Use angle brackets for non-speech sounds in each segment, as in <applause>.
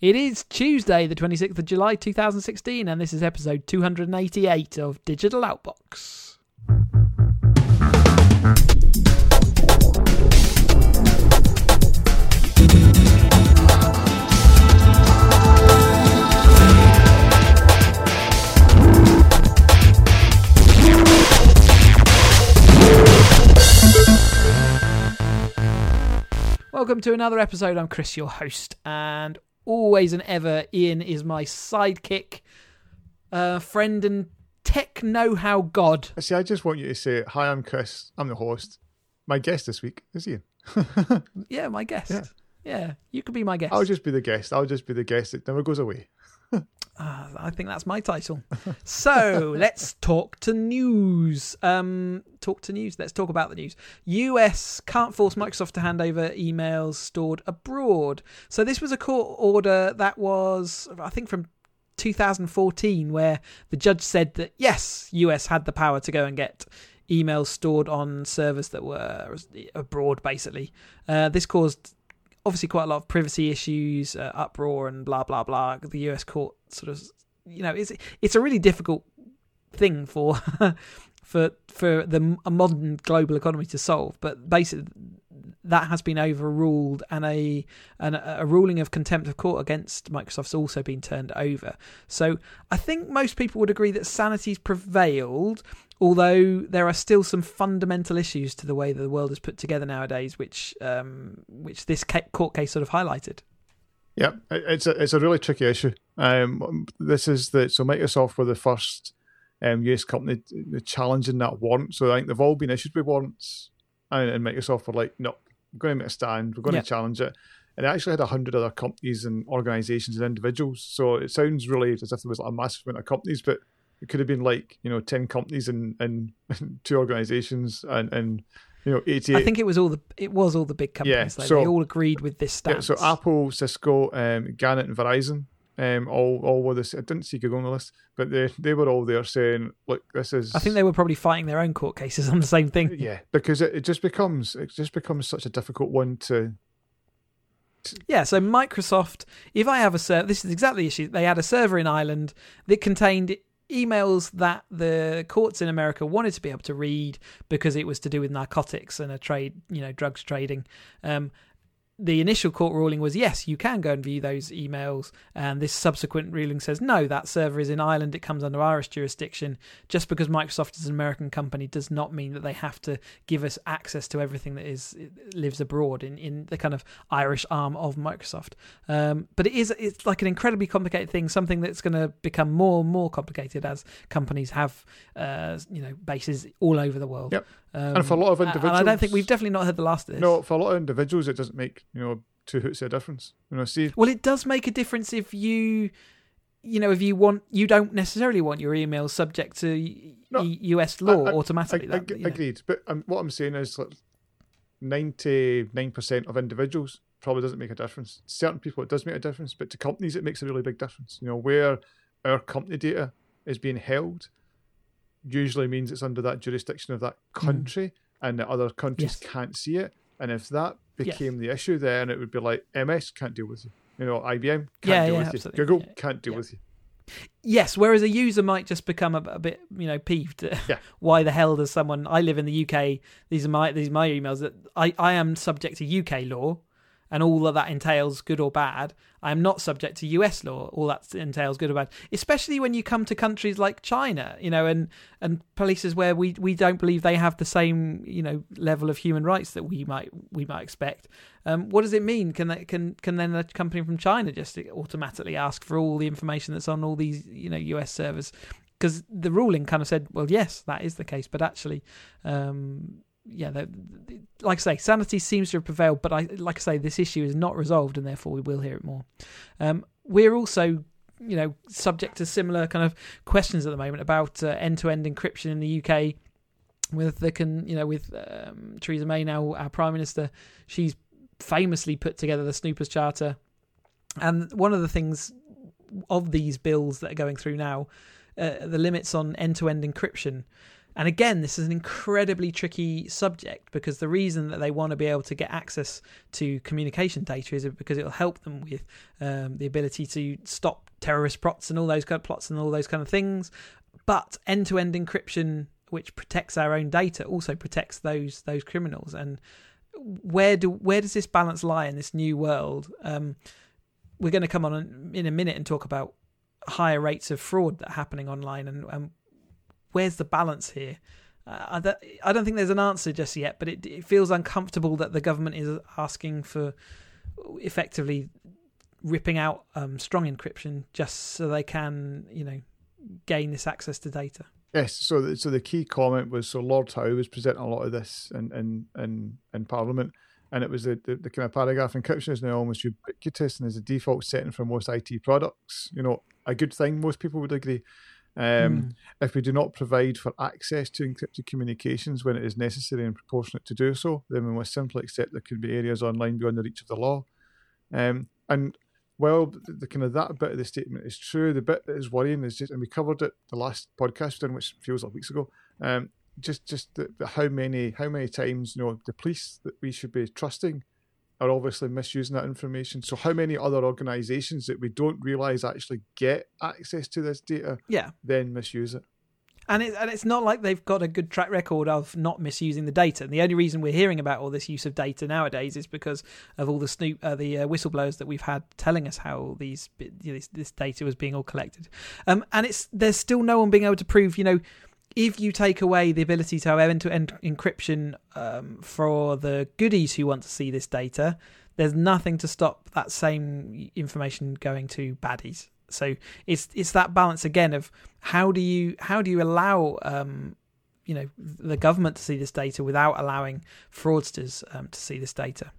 It is Tuesday, the 26th of July 2016, and this is episode 288 of Digital Outbox. Welcome to another episode. I'm Chris, your host, and always and ever, Ian is my sidekick, uh, friend, and tech know-how god. See, I just want you to say, Hi, I'm Chris. I'm the host. My guest this week is Ian. <laughs> Yeah, my guest. Yeah. Yeah, you could be my guest. I'll just be the guest. I'll just be the guest that never goes away. Ah, I think that's my title. so <laughs> let's talk to news. Um, talk to news. Let's talk about the news. US can't force Microsoft to hand over emails stored abroad. So this was a court order that was, I think, from 2014, where the judge said that yes, US had the power to go and get emails stored on servers that were abroad. Basically, uh, this caused obviously quite a lot of privacy issues, uh, uproar, and blah blah blah. The U.S. court sort of, you know, it's it's a really difficult thing for <laughs> for for the a modern global economy to solve. But basically, that has been overruled, and a and a ruling of contempt of court against Microsoft's also been turned over. So I think most people would agree that sanity's prevailed. Although there are still some fundamental issues to the way that the world is put together nowadays, which um, which this court case sort of highlighted. Yeah, it's a it's a really tricky issue. Um, this is the so Microsoft were the first um, US company challenging that warrant. So I think they've all been issued with warrants, and, and Microsoft were like, no, we're going to make a stand. We're going Yeah. to challenge it. And it actually had a hundred other companies and organisations and individuals. So it sounds really as if there was like a massive amount of companies, but it could have been like you know ten companies and and, two organisations and and you know eighty I think it was all the it was all the big companies. though. so- they all agreed with this Yeah, so Apple, Cisco, um, Gannett, and Verizon, um, all all were this. I didn't see Google on the list, but they they were all there saying, "Look, this is." I think they were probably fighting their own court cases on the same thing. Yeah, because it, it just becomes it just becomes such a difficult one to. Yeah, so Microsoft, if I have a server, this is exactly the issue. They had a server in Ireland that contained emails that the courts in America wanted to be able to read because it was to do with narcotics and a trade, you know, drugs trading. Um, the initial court ruling was yes, you can go and view those emails, and this subsequent ruling says no, that server is in Ireland, it comes under Irish jurisdiction. Just because Microsoft is an American company does not mean that they have to give us access to everything that is lives abroad in, in the kind of Irish arm of Microsoft. Um, but it is it's like an incredibly complicated thing, something that's going to become more and more complicated as companies have uh, you know bases all over the world. Yep. Um, And for a lot of and I don't think we've definitely not heard the last of this. No, for a lot of individuals, it doesn't make you know two hoots of a difference. You know, see, Well, it does make a difference if you, you know, if you want, you don't necessarily want your emails subject to No, E- U.S. law I- I- automatically. I, that, I, you know. agreed, but um, what I'm saying is like ninety nine percent of individuals probably doesn't make a difference. Certain people it does make a difference, but to companies it makes a really big difference. You know, where our company data is being held usually means it's under that jurisdiction of that country, and that other countries Mm. Yes. can't see it. And if that Yes. became the issue, then it would be like MS can't deal with you. You know, IBM can't Yeah, deal yeah, with absolutely. you. Google can't deal yeah. with you. Yes, whereas a user might just become a, a bit, you know, peeved. Yeah. <laughs> Why the hell does someone? I live in the UK. These are my these are my emails that I I am subject to UK law, and all that that entails, good or bad. I am not subject to US law. All that entails, good or bad. Especially when you come to countries like China, you know, and and places where we we don't believe they have the same you know level of human rights that we might we might expect. Um, what does it mean? Can they, can can then a company from China just automatically ask for all the information that's on all these you know US servers? Because the ruling kind of said, well, yes, that is the case, but actually, um, yeah, the, the- like I say, sanity seems to have prevailed, but I like I say, this issue is not resolved, and therefore we will hear it more. Um, we're also you know subject to similar kind of questions at the moment about uh, end-to-end encryption in the UK with the can you know with um, Theresa May now our prime minister. She's famously put together the Snoopers Charter. And one of the things of these bills that are going through now uh, the limits on end-to-end encryption and again, this is an incredibly tricky subject because the reason that they want to be able to get access to communication data is because it'll help them with um, the ability to stop terrorist plots and all those kind of plots and all those kind of things. But end-to-end encryption, which protects our own data, also protects those those criminals. And where do where does this balance lie in this new world? Um, we're going to come on in a minute and talk about higher rates of fraud that are happening online and, and where's the balance here? Uh, I, don't, think there's an answer just yet, but it, it feels uncomfortable that the government is asking for effectively ripping out um, strong encryption just so they can, you know, gain this access to data. Yes, so the, so the key comment was so Lord Howe was presenting a lot of this in in in, in Parliament, and it was the, the, the kind of paragraph encryption is now almost ubiquitous and is a default setting for most IT products. You know, a good thing most people would agree. Um, mm. If we do not provide for access to encrypted communications when it is necessary and proportionate to do so, then we must simply accept there could be areas online beyond the reach of the law. Um, and while the, the, kind of that bit of the statement is true, the bit that is worrying is just, and we covered it the last podcast, in which feels like weeks ago. Um, just just the, the how many how many times you know the police that we should be trusting are obviously misusing that information. So how many other organisations that we don't realise actually get access to this data, yeah, then misuse it. And, it, and it's not like they've got a good track record of not misusing the data. And the only reason we're hearing about all this use of data nowadays is because of all the snoop, uh, the uh, whistleblowers that we've had telling us how these you know, this, this, data was being all collected. Um, and it's there's still no one being able to prove, you know, if you take away the ability to have end-to-end encryption um, for the goodies who want to see this data, there's nothing to stop that same information going to baddies. So it's it's that balance again of how do you how do you allow um, you know the government to see this data without allowing fraudsters um, to see this data,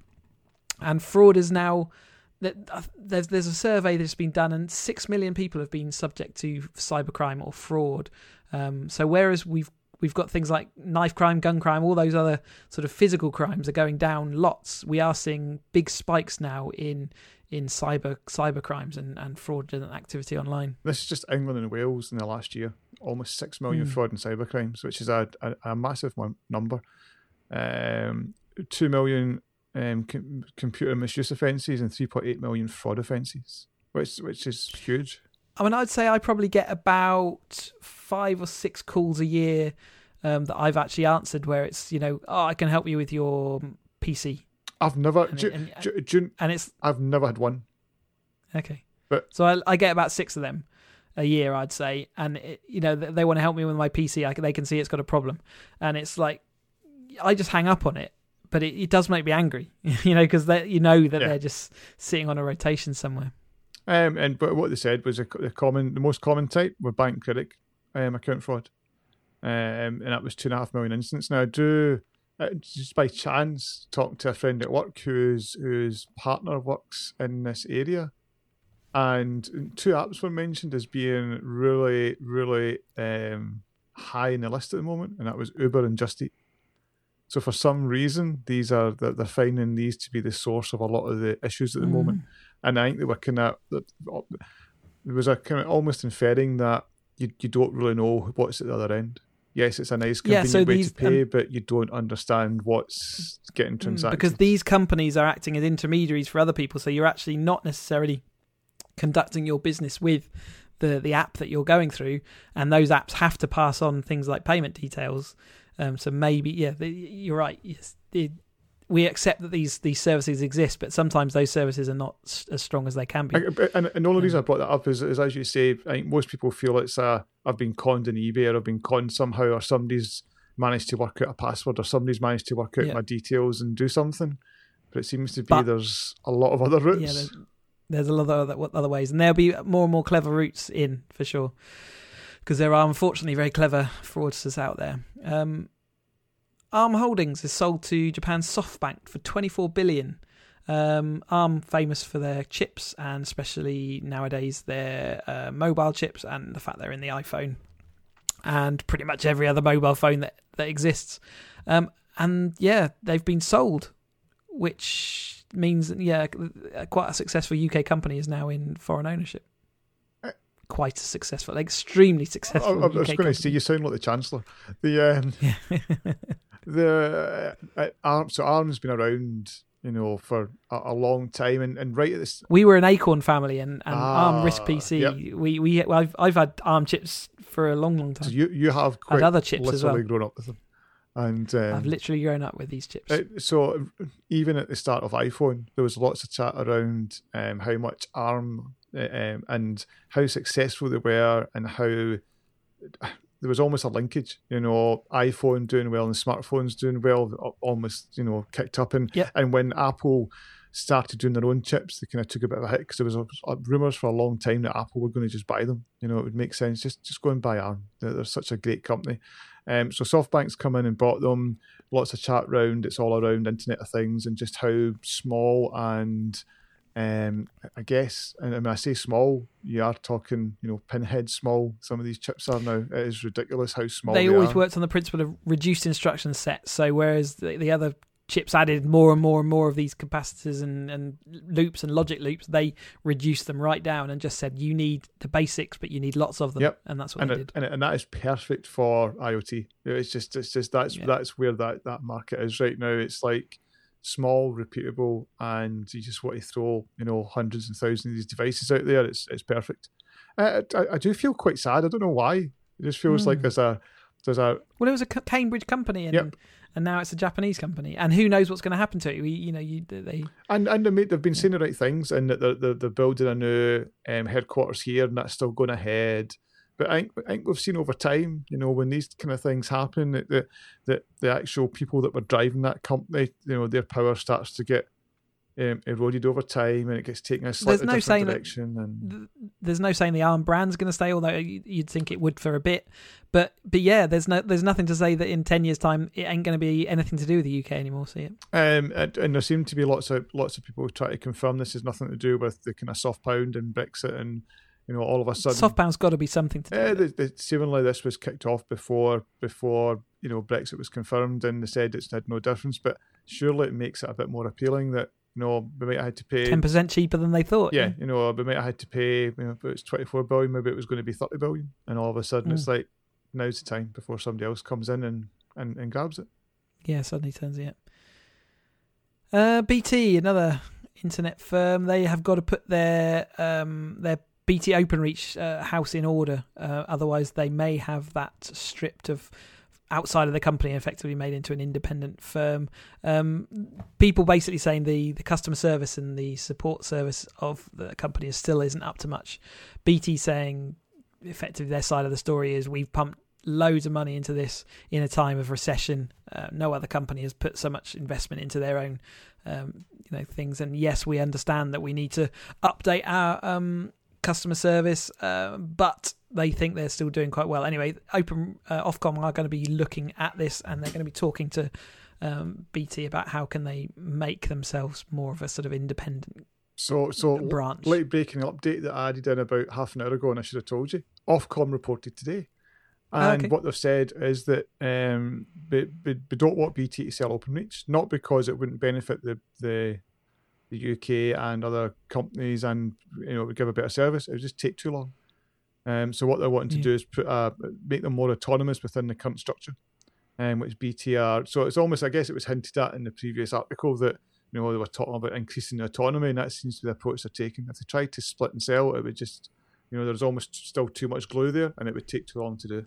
and fraud is now there's there's a survey that's been done and six million people have been subject to cybercrime or fraud um, so whereas we've we've got things like knife crime, gun crime, all those other sort of physical crimes are going down lots. We are seeing big spikes now in in cyber cyber crimes and, and fraudulent activity online. This is just England and Wales in the last year. Almost six million mm. fraud and cyber crimes, which is a, a, a massive number. Um, Two million um, com- computer misuse offences and 3.8 million fraud offences, which which is huge. I mean, I'd say I probably get about five or six calls a year um, that I've actually answered where it's, you know, oh, I can help you with your PC. I've never, and, do, and, do, do, and it's, I've never had one. Okay. But so I, I get about six of them a year, I'd say, and it, you know they want to help me with my PC. I, they can see it's got a problem, and it's like I just hang up on it. But it, it does make me angry, <laughs> you know, because you know that yeah. they're just sitting on a rotation somewhere. Um, and but what they said was a, the common, the most common type were bank credit um, account fraud, um, and that was two and a half million incidents. Now, I do uh, just by chance talk to a friend at work whose whose partner works in this area, and two apps were mentioned as being really, really um, high in the list at the moment, and that was Uber and Just Eat. So for some reason, these are they're finding these to be the source of a lot of the issues at the mm. moment and I think they were kind of there was a kind of almost inferring that you you don't really know what's at the other end. Yes, it's a nice convenient yeah, so way these, to pay, um, but you don't understand what's getting mm, transacted because these companies are acting as intermediaries for other people. So you're actually not necessarily conducting your business with the the app that you're going through, and those apps have to pass on things like payment details. Um, so maybe, yeah, you're right. Yes, we accept that these these services exist, but sometimes those services are not as strong as they can be. And, and the only reason I brought that up is, is as you say, I think most people feel it's a I've been conned in eBay or I've been conned somehow or somebody's managed to work out a password or somebody's managed to work out yeah. my details and do something. But it seems to be but, there's a lot of other routes. Yeah, there's, there's a lot of other, other ways, and there'll be more and more clever routes in for sure. Because there are unfortunately very clever fraudsters out there. Um, Arm Holdings is sold to Japan's SoftBank for 24 billion. Um, Arm famous for their chips and especially nowadays their uh, mobile chips and the fact they're in the iPhone and pretty much every other mobile phone that that exists. Um, and yeah, they've been sold, which means yeah, quite a successful UK company is now in foreign ownership. Quite as successful, extremely successful. I, I was going to say you sound like the chancellor. The um, <laughs> the uh, uh, arm so arm's been around you know for a, a long time and, and right at this we were an Acorn family, and, and Ah, ARM Risc PC. yep. We we well, I've I've had ARM chips for a long, long so time. you you have quite other chips as literally well. grown up with them and um, I've literally grown up with these chips. Uh, so even at the start of iPhone, there was lots of chat around um, how much ARM um, and how successful they were, and how there was almost a linkage. You know, iPhone doing well and smartphones doing well, almost you know kicked up. And Yep. and when Apple started doing their own chips, they kind of took a bit of a hit because there was uh, rumors for a long time that Apple were going to just buy them. You know, it would make sense just just go and buy ARM. They're, they're such a great company. Um, so SoftBank's come in and bought them. Lots of chat round. It's all around Internet of Things and just how small and um, I guess, and when I say small, you are talking, you know, pinhead small. Some of these chips are now. It is ridiculous how small they they, always are. worked on the principle of reduced instruction sets. So whereas the, the other chips added more and more and more of these capacitors and, and loops and logic loops, they reduced them right down and just said you need the basics, but you need lots of them. Yep. And that's what and they it, did. and, it, and that is perfect for IoT. It's just it's just that's Yeah. that's where that that market is right now. It's like small, repeatable, and you just want to throw you know hundreds and thousands of these devices out there. It's it's perfect. Uh, I, I do feel quite sad. I don't know why. It just feels like Hmm. there's a there's a Well, it was a Cambridge company, and Yep. and now it's a Japanese company, and who knows what's going to happen to it? We, you know, you they And and they they've been saying the right things, and that they're, they're, they're building a new um, headquarters here, and that's still going ahead. But I think, I think we've seen over time, you know, when these kind of things happen, that the, that the actual people that were driving that company, you know, their power starts to get um, eroded over time, and it gets taken a slightly no different saying that- direction. And th- there's no saying the ARM brand's going to stay, although you- you'd think it would for a bit. But but yeah, there's no there's nothing to say that in ten years' time it ain't going to be anything to do with the UK anymore. See it? um, and, and there seem to be lots of lots of people who try to confirm this has nothing to do with the kind of soft pound and Brexit, and you know, all of a sudden Softbound's got to be something to do. The, the, seemingly this was kicked off before before you know Brexit was confirmed, and they said it's had no difference. But surely it makes it a bit more appealing that you know we might have had to pay. Ten percent cheaper than they thought. yeah, you know we might have had to pay. You know, if it was twenty four billion, maybe it was going to be thirty billion, and all of a sudden it's like now's the time before somebody else comes in and and, and grabs it. yeah. Suddenly turns it. Uh, BT, another internet firm, they have got to put their um, their BT OpenReach uh, house in order. Uh, otherwise, they may have that stripped of outside of the company effectively made into an independent firm. Um, people basically saying the, the customer service and the support service of the company still isn't up to much. BT saying effectively their side of the story is we've pumped loads of money into this in a time of recession. Uh, no other company has put so much investment into their own, um, you know, things. And yes, we understand that we need to update our um, customer service, uh, but they think they're still doing quite well. Anyway, Open uh, Ofcom are going to be looking at this, and they're going to be talking to um, BT about how can they make themselves more of a sort of independent So so branch. late breaking update that I added in about half an hour ago, and I should have told you. Ofcom reported today. Ah, And okay. what they've said is that um, we, we don't want BT to sell OpenReach, not because it wouldn't benefit the, the the UK and other companies, and you know, give a better service. It would just take too long. Um, so what they're wanting to Yeah. do is put uh, make them more autonomous within the current structure, um, which BT are. So it's almost, I guess, it was hinted at in the previous article that you know they were talking about increasing the autonomy, and that seems to be the approach they're taking. If they tried to split and sell, it would just you know there's almost still too much glue there, and it would take too long to do.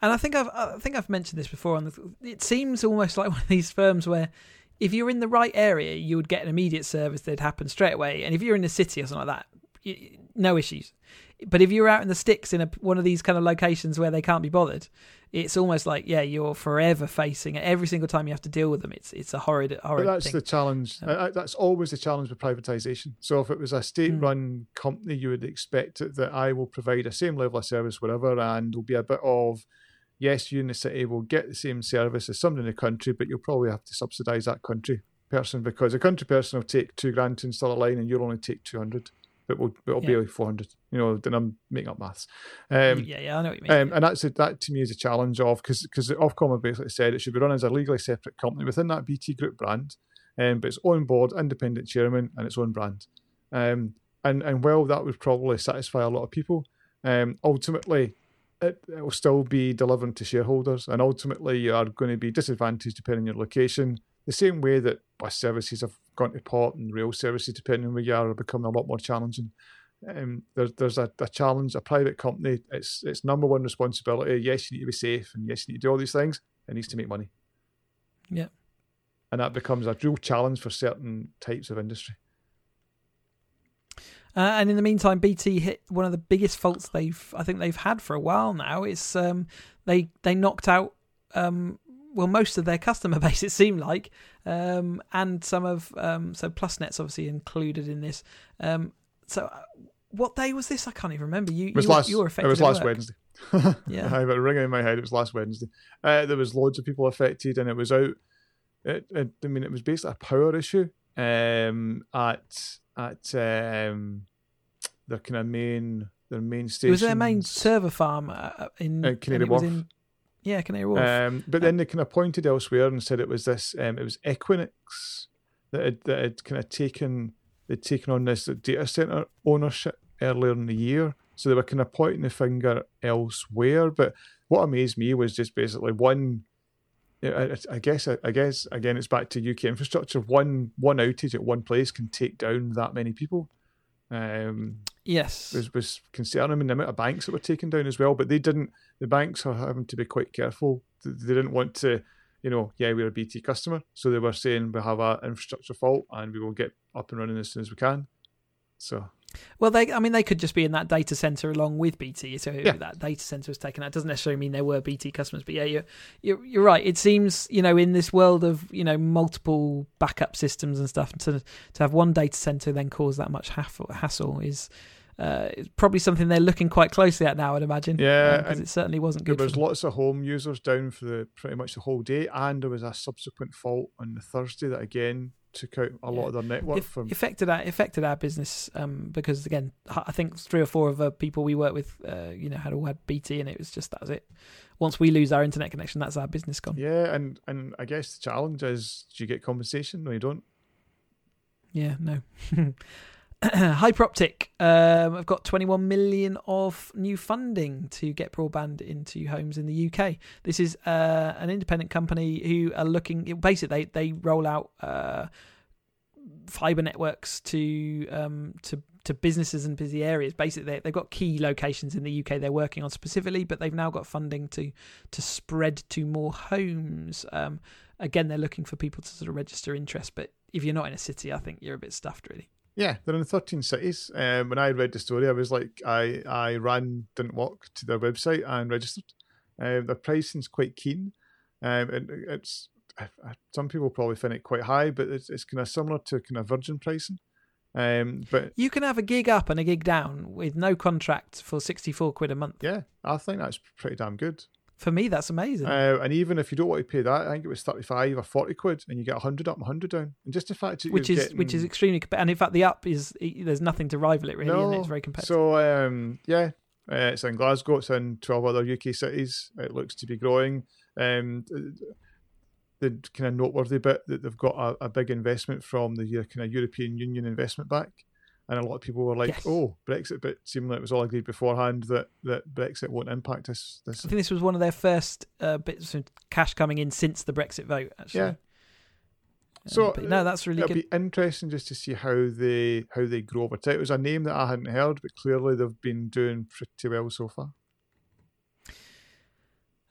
And I think I've I think I've mentioned this before. On the, it seems almost like one of these firms where if you're in the right area, you would get an immediate service that'd happen straight away. And if you're in the city or something like that, you, no issues. But if you're out in the sticks in a, one of these kind of locations where they can't be bothered, it's almost like yeah, you're forever facing it. Every single time you have to deal with them, it's it's a horrid But horrid that's thing. the challenge. Um, Uh, uh, that's always the challenge with privatisation. So if it was a state-run company, you would expect that I will provide a same level of service wherever, and there'll be a bit of yes, you in the city will get the same service as somebody in the country, but you'll probably have to subsidise that country person because a country person will take two grand to install a line, and you'll only take two hundred. But we'll, it'll be Yeah. like four hundred. You know, then I'm making up maths. Um, yeah, yeah, I know what you mean. um, and that's a, that to me is a challenge of because because Ofcom have basically said it should be run as a legally separate company within that BT Group brand, um, but its own board, independent chairman, and its own brand. Um, and and well, that would probably satisfy a lot of people. um, ultimately it, it will still be delivering to shareholders, and ultimately you are going to be disadvantaged depending on your location. The same way that bus services have gone to pot and rail services, depending on where you are, are becoming a lot more challenging. Um, there's there's a, a challenge. A private company, its its number one responsibility. Yes, you need to be safe, and yes, you need to do all these things. It needs to make money. Yeah, and that becomes a real challenge for certain types of industry. Uh, and in the meantime, BT hit one of the biggest faults they've I think they've had for a while now. It's um, they they knocked out um, well most of their customer <laughs> base. It seemed like, um, and some of um, so PlusNet's obviously included in this. Um, so uh, what day was this? I can't even remember. You, it was you, last, you were affected. It was last Wednesday. <laughs> yeah, I have it ringing in my head. It was last Wednesday. Uh, there was loads of people affected, and it was out. It, it, I mean, it was basically a power issue um, at at um, their kind of main their main station. It was their main server farm uh, in uh, Canary Wharf. In, yeah, Canary Wharf. Um, but then they kind of pointed elsewhere and said it was this. Um, it was Equinix that had, that had kind of taken they'd taken on this data center ownership earlier in the year. So they were kind of pointing the finger elsewhere. But what amazed me was just basically one. I, I guess I guess again it's back to UK infrastructure. One one outage at one place can take down that many people. Um, yes, was was concerning. I mean, the amount of banks that were taken down as well, but they didn't. The banks are having to be quite careful. They didn't want to, you know, yeah, we're a BT customer, so they were saying we have an infrastructure fault and we will get up and running as soon as we can. So well, they, I mean, they could just be in that data center along with BT. So yeah. that data center was taken out. Doesn't necessarily mean there were BT customers, but yeah, you're, you're, you're right. It seems you know in this world of you know multiple backup systems and stuff, to to have one data center then cause that much hassle is. Uh, probably something they're looking quite closely at now, I'd imagine. Yeah, because um, it certainly wasn't good. There was lots of home users down for the pretty much the whole day, and there was a subsequent fault on the Thursday that again took out a lot of their network from affected our affected our business um, because again I think three or four of the people we work with uh, you know had all had BT and it was just that was it. Once we lose our internet connection, that's our business gone. Yeah, and and I guess the challenge is do you get compensation? No, you don't. Yeah, no. <laughs> <clears throat> Hyperoptic, um, I've got 21 million of new funding to get broadband into homes in the UK. This is uh, an independent company who are looking. Basically, they they roll out uh, fiber networks to um, to to businesses and busy areas. Basically, they, they've got key locations in the UK they're working on specifically, but they've now got funding to to spread to more homes. Um, again, they're looking for people to sort of register interest, but if you're not in a city, I think you're a bit stuffed, really. Yeah, they're in 13 cities. Um, when I read the story, I was like, I, I ran, didn't walk to their website and registered. Um, their pricing's quite keen. Um, and it's some people probably find it quite high, but it's, it's kind of similar to kind of Virgin pricing. Um, but you can have a gig up and a gig down with no contract for 64 quid a month. Yeah, I think that's pretty damn good. For me, that's amazing. Uh, and even if you don't want to pay that, I think it was thirty-five or forty quid, and you get hundred up and hundred down. And just the fact that which is getting... which is extremely, and in fact, the up is there's nothing to rival it really, no. and it's very competitive. So um, yeah, uh, it's in Glasgow. It's in twelve other UK cities. It looks to be growing. Um, the kind of noteworthy bit that they've got a, a big investment from the kind of European Union Investment Bank and a lot of people were like, yes. "Oh, Brexit," but seemingly it was all agreed beforehand that, that Brexit won't impact us. This, I think this was one of their first uh, bits of cash coming in since the Brexit vote. Actually, yeah. So um, no, that's really it'll good. be interesting just to see how they how they grow over time. It was a name that I hadn't heard, but clearly they've been doing pretty well so far.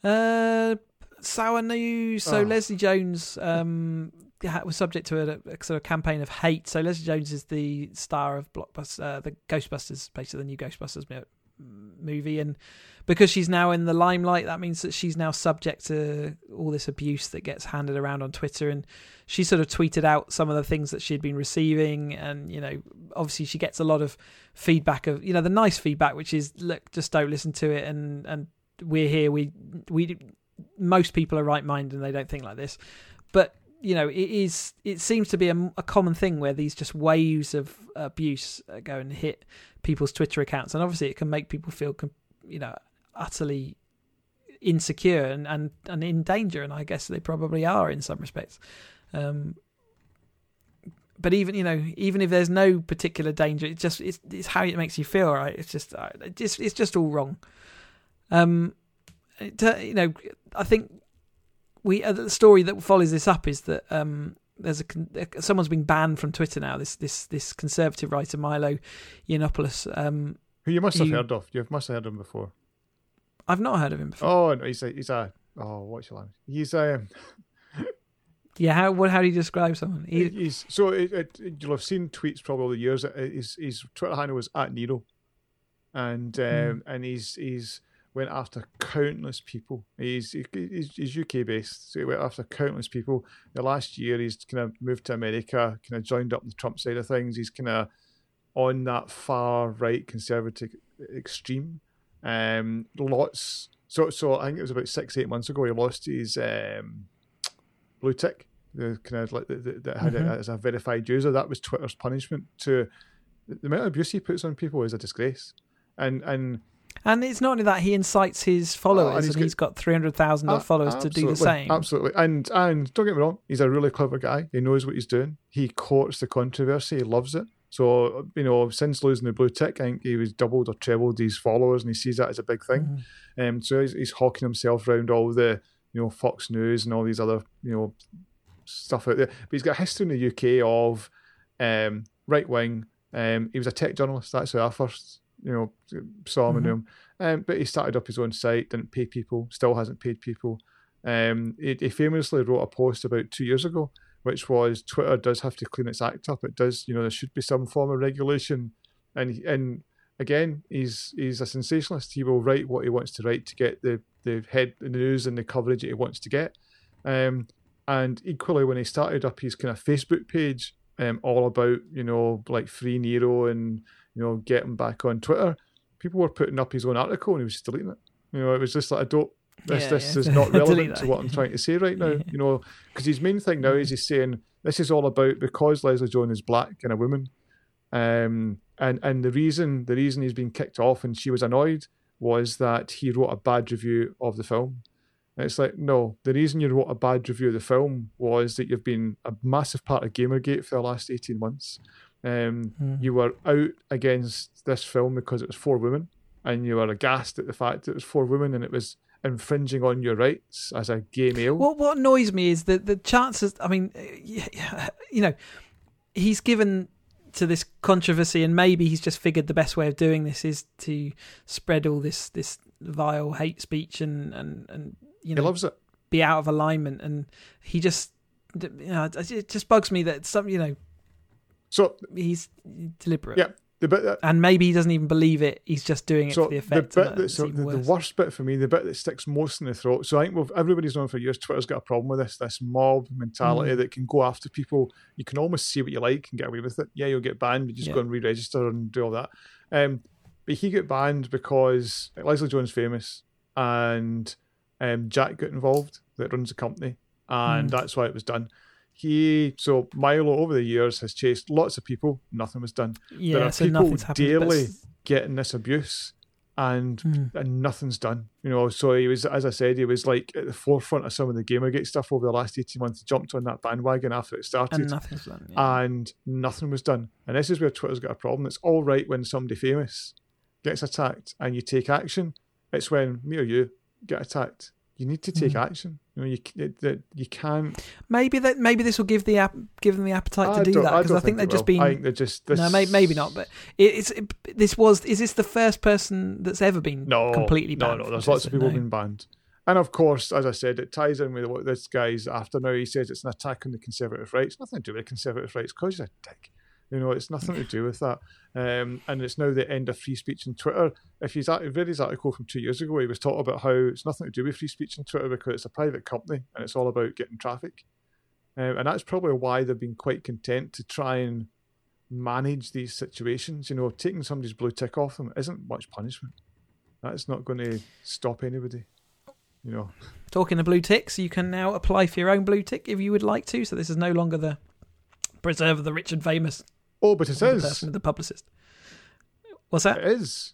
Uh, sour news. So oh. Leslie Jones um, was subject to a, a, sort of campaign of hate. So Leslie Jones is the star of Blockbuster, uh, the Ghostbusters, basically the new Ghostbusters movie, and because she's now in the limelight, that means that she's now subject to all this abuse that gets handed around on Twitter. And she sort of tweeted out some of the things that she had been receiving, and you know, obviously she gets a lot of feedback of you know the nice feedback, which is look, just don't listen to it, and and we're here. We we most people are right minded and they don't think like this, but you know, it is. It seems to be a, a, common thing where these just waves of abuse go and hit people's Twitter accounts, and obviously it can make people feel, you know, utterly insecure and and, and in danger. And I guess they probably are in some respects. Um, but even you know, even if there's no particular danger, it's just it's, it's how it makes you feel, right? It's just uh, just it's just all wrong. Um, it, uh, you know, I think we uh, the story that follows this up is that um there's a uh, someone's been banned from Twitter now. This this this conservative writer Milo Yiannopoulos. Um, Who you must have You- heard of. You must have heard of him before. I've not heard of him before. Oh, no, he's a he's a oh, what's your language? He's um <laughs> Yeah, how what how do you describe someone? He, he's so it, it, you'll have seen tweets probably over the years. Uh, His his Twitter handle was at Nero, and um, and he's he's went after countless people. He's he's, he's UK based, so he went after countless people. The last year, he's kind of moved to America, kind of joined up the Trump side of things. He's kind of on that far right conservative extreme. Um, lots. So so I think it was about six eight months ago. He lost his um, blue tick. The kind of like that had it Mhm. as a verified user. That was Twitter's punishment to the amount of abuse he puts on people is a disgrace. And and and it's not only that he incites his followers, Oh, and and he's he's got three hundred thousand A- followers to do the same. Absolutely. And and don't get me wrong, he's a really clever guy. He knows what he's doing. He courts the controversy. He loves it. So you know, since losing the blue tick, I think he was doubled or trebled his followers, and he sees that as a big thing. Mhm. Um, so he's, he's hawking himself around all the you know Fox News and all these other you know stuff out there. But he's got a history in the UK of um, right wing. Um, he was a tech journalist. That's how I first you know saw him and Mhm. him. Um, but he started up his own site, didn't pay people, still hasn't paid people. Um, he, he famously wrote a post about two years ago, which was Twitter does have to clean its act up. It does, you know, there should be some form of regulation. And and again, he's he's a sensationalist. He will write what he wants to write to get the the head the news and the coverage that he wants to get. Um, and equally, when he started up his kind of Facebook page, um, all about you know like free Nero and you know getting back on Twitter, people were putting up his own article and he was just deleting it. You know, it was just like I don't. This Yeah, this yeah. is <laughs> not relevant to what I'm trying to say right now. Yeah. You know, because his main thing now is he's saying this is all about because Leslie Jones is black and a woman, um, and and the reason the reason he's been kicked off and she was annoyed was that he wrote a bad review of the film. And it's like, no, the reason you wrote a bad review of the film was that you've been a massive part of Gamergate for the last 18 months. Um, Mm. You were out against this film because it was for women, and you were aghast at the fact that it was for women and it was infringing on your rights as a gay male. What what annoys me is that the chances. I mean, <laughs> you know, he's given to this controversy, and maybe he's just figured the best way of doing this is to spread all this this vile hate speech and and and you he know loves it. be out of alignment, and he just you know it just bugs me that some you know So he's deliberate. Yeah, the bit that And maybe he doesn't even believe it. He's just doing it so for the the effect. bit that so the, the worst bit for me, the bit that sticks most in the throat. So I think we've, everybody's known for years Twitter's got a problem with this this mob mentality Mm. that can go after people. You can almost see what you like and get away with it. Yeah, you'll get banned, but just Yeah. go and re-register and do all that. Um, but he got banned because Leslie Jones famous and um, Jack got involved that runs the company, and Mm. that's why it was done. He so Milo over the years has chased lots of people. Nothing was done. yeah, are so people nothing's happened. daily- Getting this abuse, and Mm. and nothing's done. You know, so he was, as I said, he was like at the forefront of some of the Gamergate stuff over the last eighteen months. He jumped on that bandwagon after it started, and nothing's done. yeah. and nothing was done. And this is where Twitter's got a problem. It's all right when somebody famous gets attacked and you take action. It's when me or you get attacked. You need to take Mm. action. You know, you that you can't. Maybe that maybe this will give the app give them the appetite to I do don't- that because don't I, think they've just been I think they're just. This, no may, maybe not but it, it's it, this was is this the first person that's ever been No, completely banned no. from There's lots of people No. being banned, and of course, as I said, it ties in with what this guy's after. Now he says it's an attack on the conservative rights. Nothing to do with conservative rights because you're a dick. You know, it's nothing to do with that. Um, and it's now the end of free speech on Twitter. If he's at, read his article from two years ago, he was talking about how it's nothing to do with free speech on Twitter because it's a private company and it's all about getting traffic. Um, and that's probably why they've been quite content to try and manage these situations. You know, taking somebody's blue tick off them isn't much punishment. That's not going to stop anybody. You know, talking of blue ticks you can now apply for your own blue tick if you would like to so this is no longer the preserve of the rich and famous oh, but it the person the publicist what's that It is.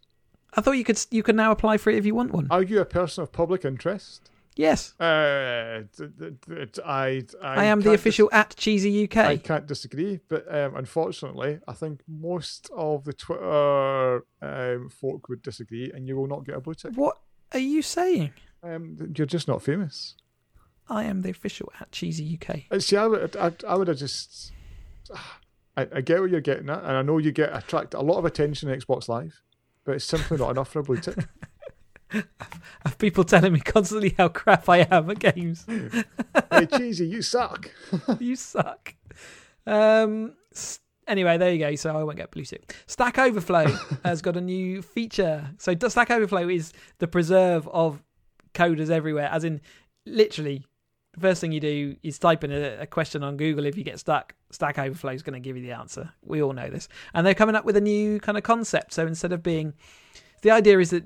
I thought you could you can now apply for it if you want one Are you a person of public interest? Yes, Uh, d- d- d- I, I, I, am the can't dis- official at Cheesy UK. I can't disagree, but um, unfortunately, I think most of the Twitter um, folk would disagree, and you will not get a blue tick. What are you saying? Um, you're just not famous. I am the official at Cheesy UK. Uh, See, I would, I, I would have just. I, I get what you're getting at, and I know you get attract a lot of attention on Xbox Live, but it's simply not enough for a blue tick. <laughs> Have people telling me constantly how crap I am at games? hey, <laughs> cheesy, you suck. <laughs> you suck. Um. Anyway, there you go. So I won't get blue tick. Stack Overflow has got a new feature. So Stack Overflow is the preserve of coders everywhere. As in, literally, the first thing you do is type in a, a question on Google. If you get stuck, Stack Overflow is going to give you the answer. We all know this, and they're coming up with a new kind of concept. So instead of being the idea is that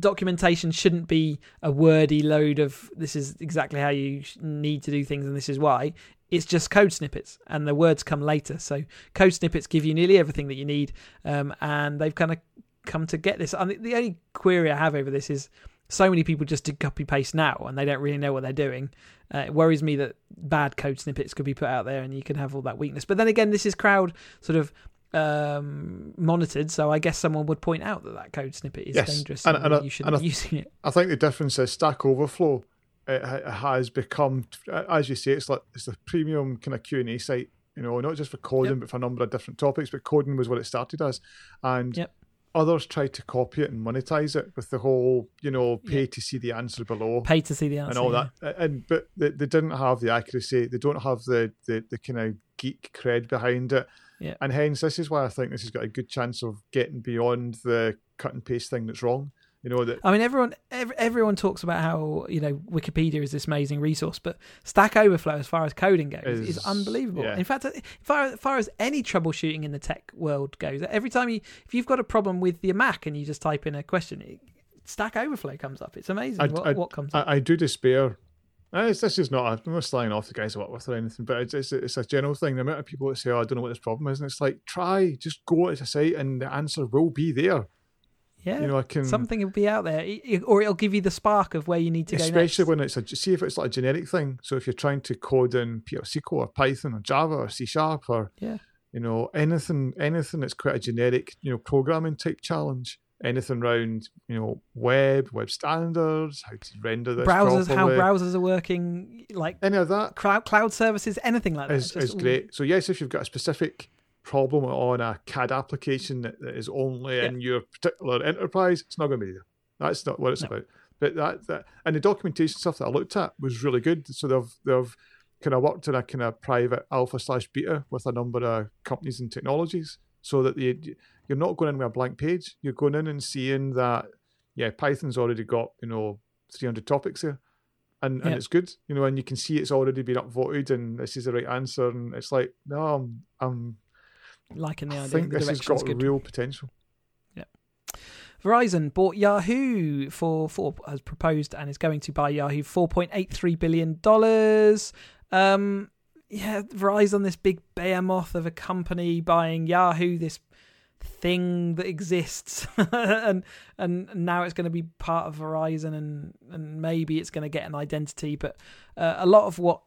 documentation shouldn't be a wordy load of this is exactly how you need to do things and this is why it's just code snippets and the words come later so code snippets give you nearly everything that you need um, and they've kind of come to get this and the- the only query i have over this is so many people just do copy paste now and they don't really know what they're doing uh, it worries me that bad code snippets could be put out there and you can have all that weakness but then again this is crowd sort of um, monitored, so I guess someone would point out that that code snippet is Yes, dangerous and- and, and you shouldn't be <laughs> using it. I think the difference is Stack Overflow. It ha- has become, as you say, it's like it's a premium kind of Q and A site. You know, not just for coding, Yep. but for a number of different topics. But coding was what it started as, and Yep. Others tried to copy it and monetize it with the whole, you know, pay to see the answer below Pay to see the answer. and all yeah. that. And but they, they didn't have the accuracy. They don't have the the, the kind of geek cred behind it. Yeah. And hence, this is why I think this has got a good chance of getting beyond the cut and paste thing that's wrong. You know that I mean, everyone ev- everyone talks about how you know Wikipedia is this amazing resource, but Stack Overflow, as far as coding goes, is, Is- unbelievable. yeah. In fact, as far, as far as any troubleshooting in the tech world goes, every time you if you've got a problem with your Mac and you just type in a question, it, Stack Overflow comes up. It's amazing I- what, I- what comes up. I, I do despair. Uh, It's, this is not, I'm not slanging off the guys I work with or anything, but it's, it's, it's a general thing. The amount of people that say, oh, I don't know what this problem is. And it's like, try, just go to a site and the answer will be there. Yeah, You know, I can, something will be out there, or it'll give you the spark of where you need to go especially when it's a, see if it's like a generic thing. So if you're trying to code in PLSQL or Python or Java or C Sharp or, Yeah. you know, anything, anything that's quite a generic, you know, programming type challenge. Anything around, you know, web, web standards, how to render this browsers, how browsers are working, like any of that. cloud cloud services, anything like that. is, It's is all- great. So yes, if you've got a specific problem on a CAD application that, that is only Yeah. in your particular enterprise, it's not going to be there. That's not what it's No. about. But that, that and the documentation stuff that I looked at was really good. So they've they've kind of worked in a kind of private alpha slash beta with a number of companies and technologies, so that you you're not going in with a blank page. You're going in and seeing that yeah, Python's already got you know 300 topics here. And, and Yeah. it's good, you know, and you can see it's already been upvoted, and this is the right answer, and it's like, no, I'm, I'm liking the I idea. think the this has got good. real potential. Yeah. Verizon bought Yahoo for four has proposed and is going to buy Yahoo four point eight three billion dollars. Um, yeah, Verizon, this big behemoth of a company buying Yahoo, this thing that exists, <laughs> and and now it's going to be part of Verizon, and and maybe it's going to get an identity, but uh, a lot of what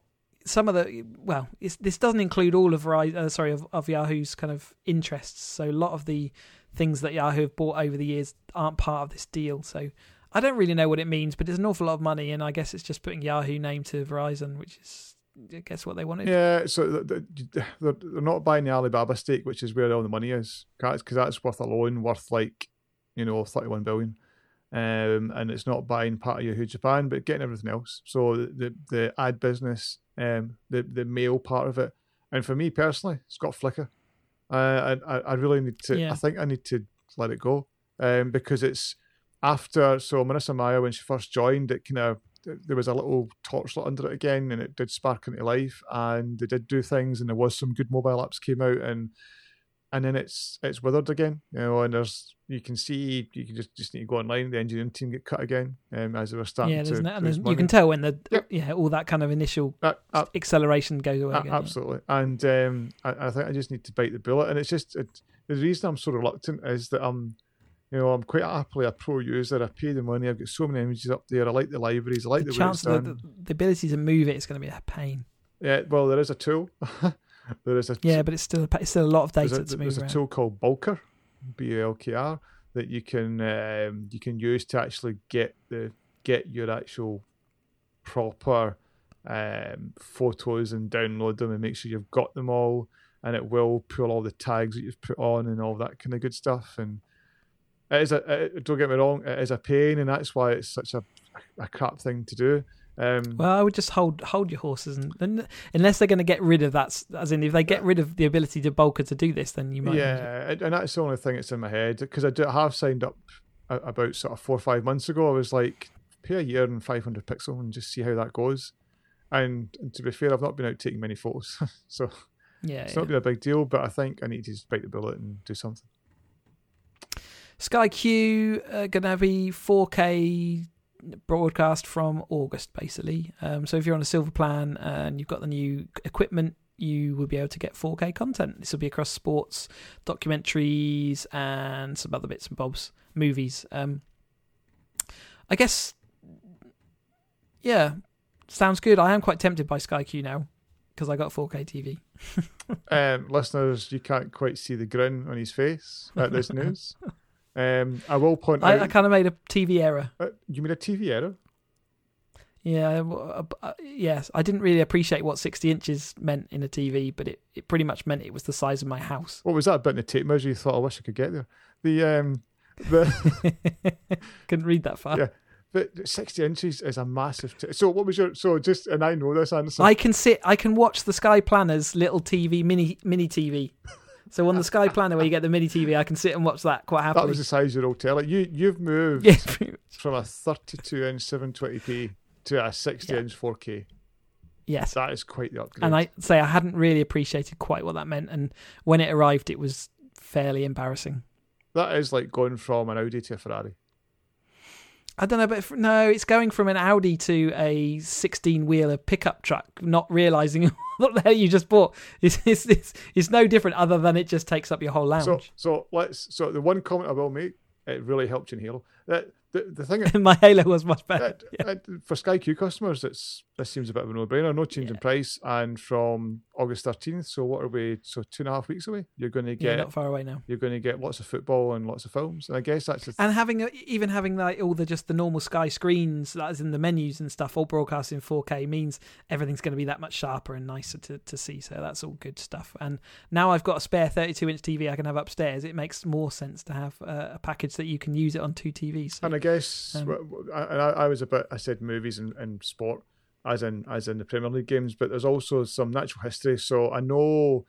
some of the well, this doesn't include all of uh, sorry, of, of Yahoo's kind of interests. So a lot of the things that Yahoo have bought over the years aren't part of this deal. So I don't really know what it means, but it's an awful lot of money, and I guess it's just putting Yahoo name to Verizon, which is I guess what they wanted. Yeah, so th- th- they're, they're not buying the Alibaba stake, which is where all the money is, because that's worth alone worth like, you know, thirty-one billion, um, and it's not buying part of Yahoo Japan, but getting everything else. So the the ad business, um, the the mail part of it, and for me personally, it's got Flickr. Uh, I I really need to. Yeah. I think I need to let it go, um, because it's after. So Marissa Mayer, when she first joined, it kind of there was a little torchlight under it again, and it did spark into life, and they did do things, and there was some good mobile apps came out, and and then it's it's withered again, you know, and there's you can see you can just just need to go online, the engineering team get cut again, um, as they were starting yeah, to there's no, and you can tell when the Yep. yeah all that kind of initial Uh, uh, acceleration goes away. a- again, yeah. absolutely, and um, I, I think I just need to bite the bullet, and it's just it, the reason I'm so reluctant is that I'm You know, I'm quite happily a pro user. I pay the money. I've got so many images up there. I like the libraries. I like the, the, chance way it's the, done. the, the ability to move it is going to be a pain. Yeah, well, there is a tool. <laughs> there is a Yeah, but it's still a, it's still a lot of there's data a, to there's a tool called Bulkr, B U L K R, that you can um, you can use to actually get the get your actual proper um, photos and download them and make sure you've got them all, and it will pull all the tags that you've put on and all that kind of good stuff. And it is a it, don't get me wrong, it is a pain, and that's why it's such a a crap thing to do. Um, Well, I would just hold hold your horses, and, and unless they're going to get rid of that, as in if they get rid of the ability to Bulkr to do this, then you might. Yeah, and that's the only thing that's in my head because I do I have signed up about sort of four or five months ago. I was like, pay a year and 500 pixel and just see how that goes. And, and to be fair, I've not been out taking many photos, <laughs> so yeah. it's yeah. not been a big deal. But I think I need to just bite the bullet and do something. Sky Q uh, gonna be 4K broadcast from August, basically. Um, so if you're on a silver plan and you've got the new equipment, you will be able to get 4K content. This will be across sports, documentaries, and some other bits and bobs, movies. Um, I guess, yeah, sounds good. I am quite tempted by Sky Q now because I got 4K TV. <laughs> Um, listeners, you can't quite see the grin on his face at this <laughs> news. Um, I will point I, out. I kind of made a TV error. uh, you mean a TV error? Yeah, uh, uh, yes. I didn't really appreciate what 60 inches meant in a TV, but it, it pretty much meant it was the size of my house. What was that bit in the tape measure? You thought, I wish I could get there. The um, the <laughs> Couldn't read that far. Yeah. But 60 inches is a massive. T- so, what was your. So, just. And I know this answer. I can sit. I can watch the Sky Planner's little TV, mini mini TV. <laughs> So on the <laughs> Sky Planner, where you get the mini TV, I can sit and watch that quite happily. that was the size of your old telly. You, you've moved <laughs> yeah, from a 32 inch 720p to a 60 Yeah. inch 4K. yes. That is quite the upgrade. And I say I hadn't really appreciated quite what that meant, and when it arrived, it was fairly embarrassing. that is like going from an Audi to a Ferrari. I don't know, but if, no, it's going from an Audi to a 16 wheeler pickup truck, not realizing <laughs> what the hell you just bought. It's, it's, it's, it's no different other than it just takes up your whole lounge. So, so let's. So, the one comment I will make, it really helped you in Halo. That the, the thing <laughs> My Halo was much better. Uh, uh, for Sky Q customers, it's this seems a bit of a no-brainer. No change in price, and from August thirteenth. So what are we? So two and a half weeks away. You're going to Yeah, get not far away now. you're going to get lots of football and lots of films. And I guess that's just, And having a, even having like all the just the normal Sky screens, that's in the menus and stuff, all broadcast in 4K means everything's going to be that much sharper and nicer to, to see. So that's all good stuff. And now I've got a spare 32 inch TV I can have upstairs. It makes more sense to have uh, a package that you can use it on two TVs. So, and guess Um, I, and I, I was about. I said movies and, and sport, as in as in the Premier League games, but there's also some natural history. So I know,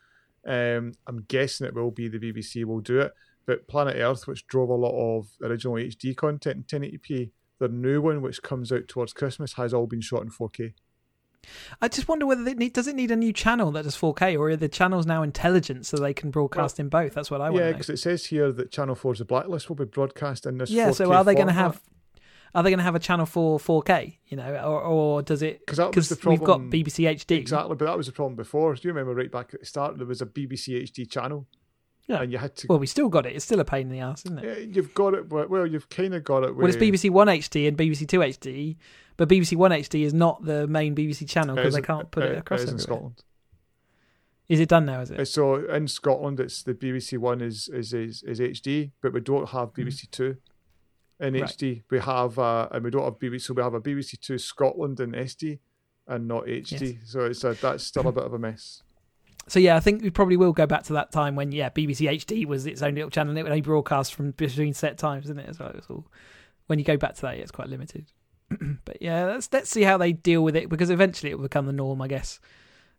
um, I'm guessing it will be the BBC will do it. But Planet Earth, which drove a lot of original HD content in 1080p, the new one which comes out towards Christmas has all been shot in 4K. I just wonder whether it need, does it need a new channel that does 4K or are the channels now intelligent so they can broadcast in both? That's what I want yeah, because it says here that Channel 4's The Blacklist will be broadcast in this. Yeah, 4K so are they going to have are they going to have a channel for 4K, you know, or, or does it 'Cause that was the we've got BBC HD. Exactly, but that was the problem before. Do you remember right back at the start there was a BBC HD channel, Yeah. and you had to Well, we still got it. It's still a pain in the ass, isn't it? Yeah, you've got it. But, well, you've kind of got it. Well, it's BBC One HD and BBC Two HD, but BBC One HD is not the main BBC channel because they can't put it, across is in. Scotland. Is it done now? Is it? So in Scotland, it's the BBC One is is is, is HD, but we don't have BBC Two in. Right. HD. We have uh, and we don't have BBC. So we have a BBC Two Scotland in SD and not HD. So it's a, that's still a bit of a mess. So yeah, I think we probably will go back to that time when yeah, BBC HD was its own little channel and it would only broadcast from between set times, isn't it? As well, it's all when you go back to that, yeah, it's quite limited. <clears throat> but yeah, let's let's see how they deal with it because eventually it will become the norm, I guess.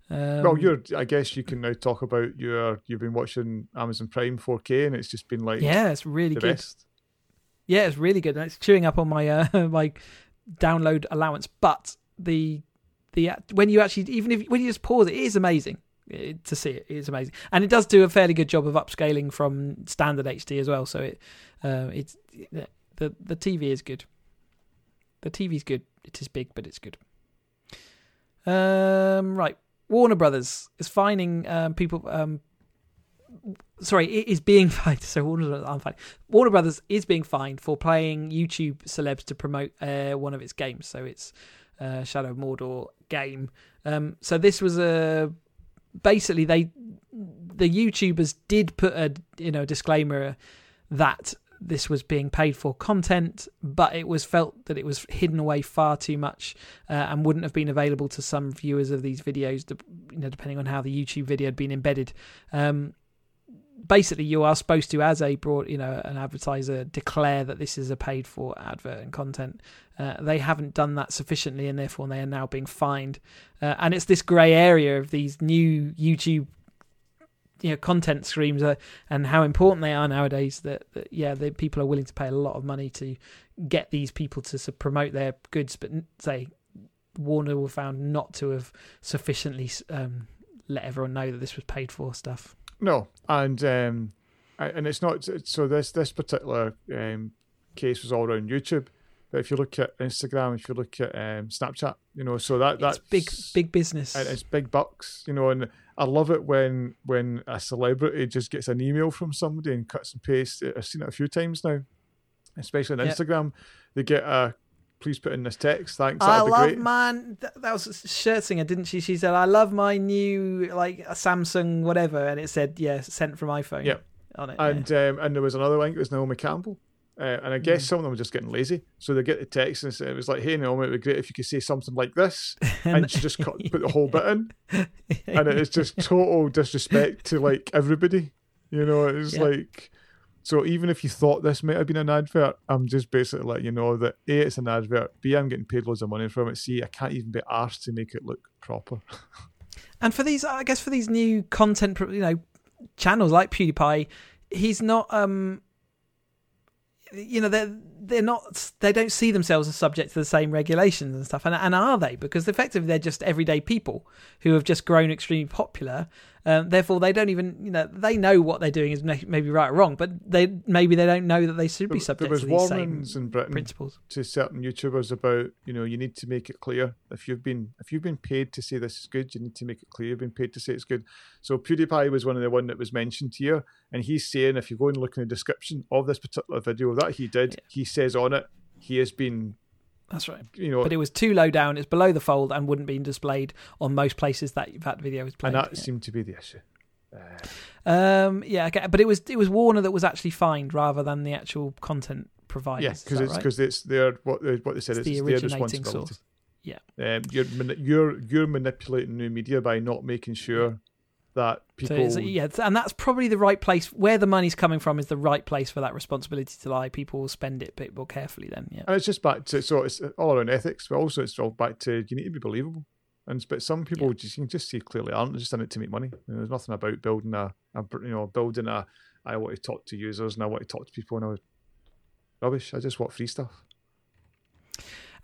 Um, well, you're. I guess you can now talk about your. You've been watching Amazon Prime 4K, and it's just been like yeah, it's really good. best. Yeah, it's really good. and It's chewing up on my uh, <laughs> my download allowance, but the the when you actually even if when you just pause it, it is amazing to see it. Is amazing, and it does do a fairly good job of upscaling from standard HD as well. So it uh, it's the the TV is good. The TV's good. It is big, but it's good. Um, right. Warner Brothers is fining um, people. Um, sorry, it is being <laughs> fined. So Warner Brothers, I'm fine. Warner Brothers is being fined for playing YouTube celebs to promote uh, one of its games. So it's uh, Shadow of Mordor game. Um, so this was a basically they the YouTubers did put a you know disclaimer that this was being paid for content, but it was felt that it was hidden away far too much uh, and wouldn't have been available to some viewers of these videos, you know, depending on how the YouTube video had been embedded. Um, basically, you are supposed to, as a broad, you know, an advertiser, declare that this is a paid for advert and content. Uh, they haven't done that sufficiently, and therefore they are now being fined. Uh, and it's this grey area of these new YouTube you know content streams are, and how important they are nowadays that, that yeah the people are willing to pay a lot of money to get these people to, to promote their goods but say warner were found not to have sufficiently um, let everyone know that this was paid for stuff no and um and it's not so this this particular um case was all around youtube but if you look at Instagram, if you look at um, Snapchat, you know, so that that's big, big business. It's big bucks, you know. And I love it when when a celebrity just gets an email from somebody and cuts and pastes. I've seen it a few times now, especially on yep. Instagram. They get a please put in this text. Thanks. I love great. man. That, that was Scherzinger, didn't she? She said, "I love my new like a Samsung whatever," and it said, "Yeah, sent from iPhone." Yeah. On it, and yeah. um, and there was another one. It was Naomi Campbell. Uh, and I guess mm. some of them were just getting lazy. So they get the text and it was like, hey, Naomi, it would be great if you could say something like this. <laughs> and she just cut, put the whole bit in. <laughs> And it is just total disrespect to like everybody. You know, it's yeah. like, so even if you thought this might have been an advert, I'm just basically letting you know that A, it's an advert, B, I'm getting paid loads of money from it, C, I can't even be asked to make it look proper. <laughs> and for these, I guess for these new content, you know, channels like PewDiePie, he's not, um, you know they're they're not they don't see themselves as subject to the same regulations and stuff. And, and are they? Because effectively they're just everyday people who have just grown extremely popular. Um, therefore they don't even you know they know what they're doing is maybe right or wrong but they maybe they don't know that they should be subject there was to these warnings same in Britain principles. to certain youtubers about you know you need to make it clear if you've been if you've been paid to say this is good you need to make it clear you've been paid to say it's good. So pewdiepie was one of the one that was mentioned here and he's saying if you go and look in the description of this particular video that he did yeah. he says on it he has been that's right. You know, but it was too low down. It's below the fold and wouldn't be displayed on most places that that video was played. And that yeah. seemed to be the issue. Uh, um, yeah, okay. but it was it was Warner that was actually fined rather than the actual content provider. Yeah, because it's because right? it's their what they, what they said it's, it's the their responsibility. Source. Yeah, um, you're you're you're manipulating new media by not making sure that people. So yeah, and that's probably the right place where the money's coming from. Is the right place for that responsibility to lie. People will spend it a bit more carefully then. Yeah, and it's just back to so it's all around ethics, but also it's all back to you need to be believable. And but some people yeah. just you can just see clearly aren't just in it to make money. You know, there's nothing about building a, a, you know building a I want to talk to users and I want to talk to people and I was rubbish. I just want free stuff.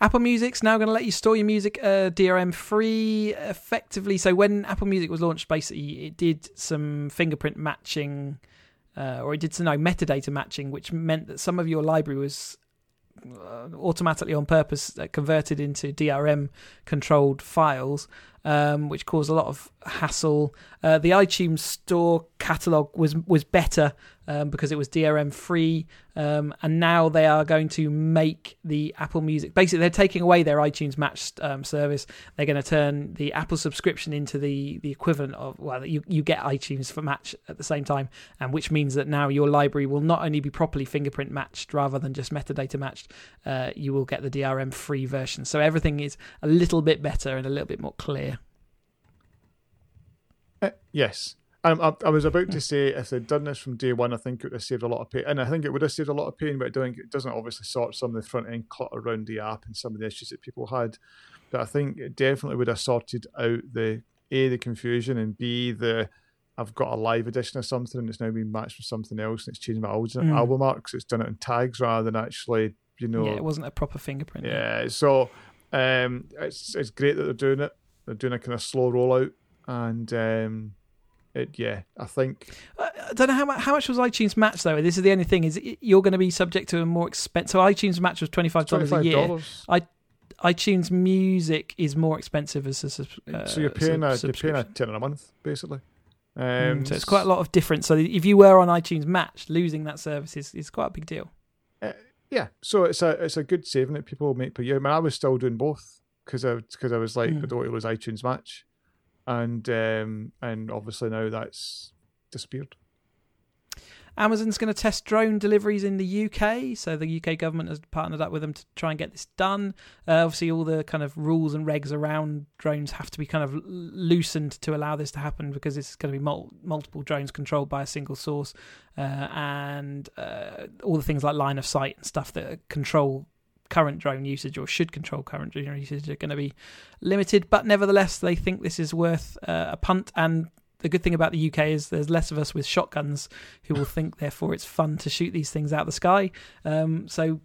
Apple Music's now going to let you store your music uh, DRM free effectively. So when Apple Music was launched, basically it did some fingerprint matching, uh, or it did some no metadata matching, which meant that some of your library was uh, automatically on purpose uh, converted into DRM controlled files, um, which caused a lot of hassle. Uh, the iTunes Store catalog was was better um, because it was DRM free, um, and now they are going to make the Apple Music. Basically, they're taking away their iTunes Match um, service. They're going to turn the Apple subscription into the the equivalent of well, you you get iTunes for Match at the same time, and which means that now your library will not only be properly fingerprint matched rather than just metadata matched. Uh, you will get the DRM free version, so everything is a little bit better and a little bit more clear. Yes, I, I, was about to say if they'd done this from day one, I think it would have saved a lot of pain, and I think it would have saved a lot of pain. But doing it doesn't obviously sort some of the front end clutter around the app and some of the issues that people had. But I think it definitely would have sorted out the a the confusion and b the I've got a live edition of something and it's now been matched with something else and it's changed my album, mm. album marks. It's done it in tags rather than actually, you know. Yeah, it wasn't a proper fingerprint. Yeah, so um, it's it's great that they're doing it. They're doing a kind of slow rollout and. Um, it, yeah, I think. I don't know how much, how much was iTunes Match though. This is the only thing is you're going to be subject to a more expensive. So iTunes Match was twenty five dollars a year. I iTunes Music is more expensive as a uh, so you're paying a you're paying a ten a month basically. Um, Mm, so it's quite a lot of difference. So if you were on iTunes Match, losing that service is, is quite a big deal. Yeah, so it's a it's a good saving that people make per year. I mean, I was still doing both because I because I was like, Mm. I don't want to lose iTunes Match, and um, and obviously now that's disappeared. Amazon's going to test drone deliveries in the UK. So the UK government has partnered up with them to try and get this done. Uh, obviously, all the kind of rules and regs around drones have to be kind of loosened to allow this to happen because it's going to be mul- multiple drones controlled by a single source, uh, and uh, all the things like line of sight and stuff that control current drone usage or should control current drone usage are going to be limited. But nevertheless, they think this is worth uh, a punt and. The good thing about the UK is there's less of us with shotguns who will think, <laughs> therefore, it's fun to shoot these things out of the sky. Um, so,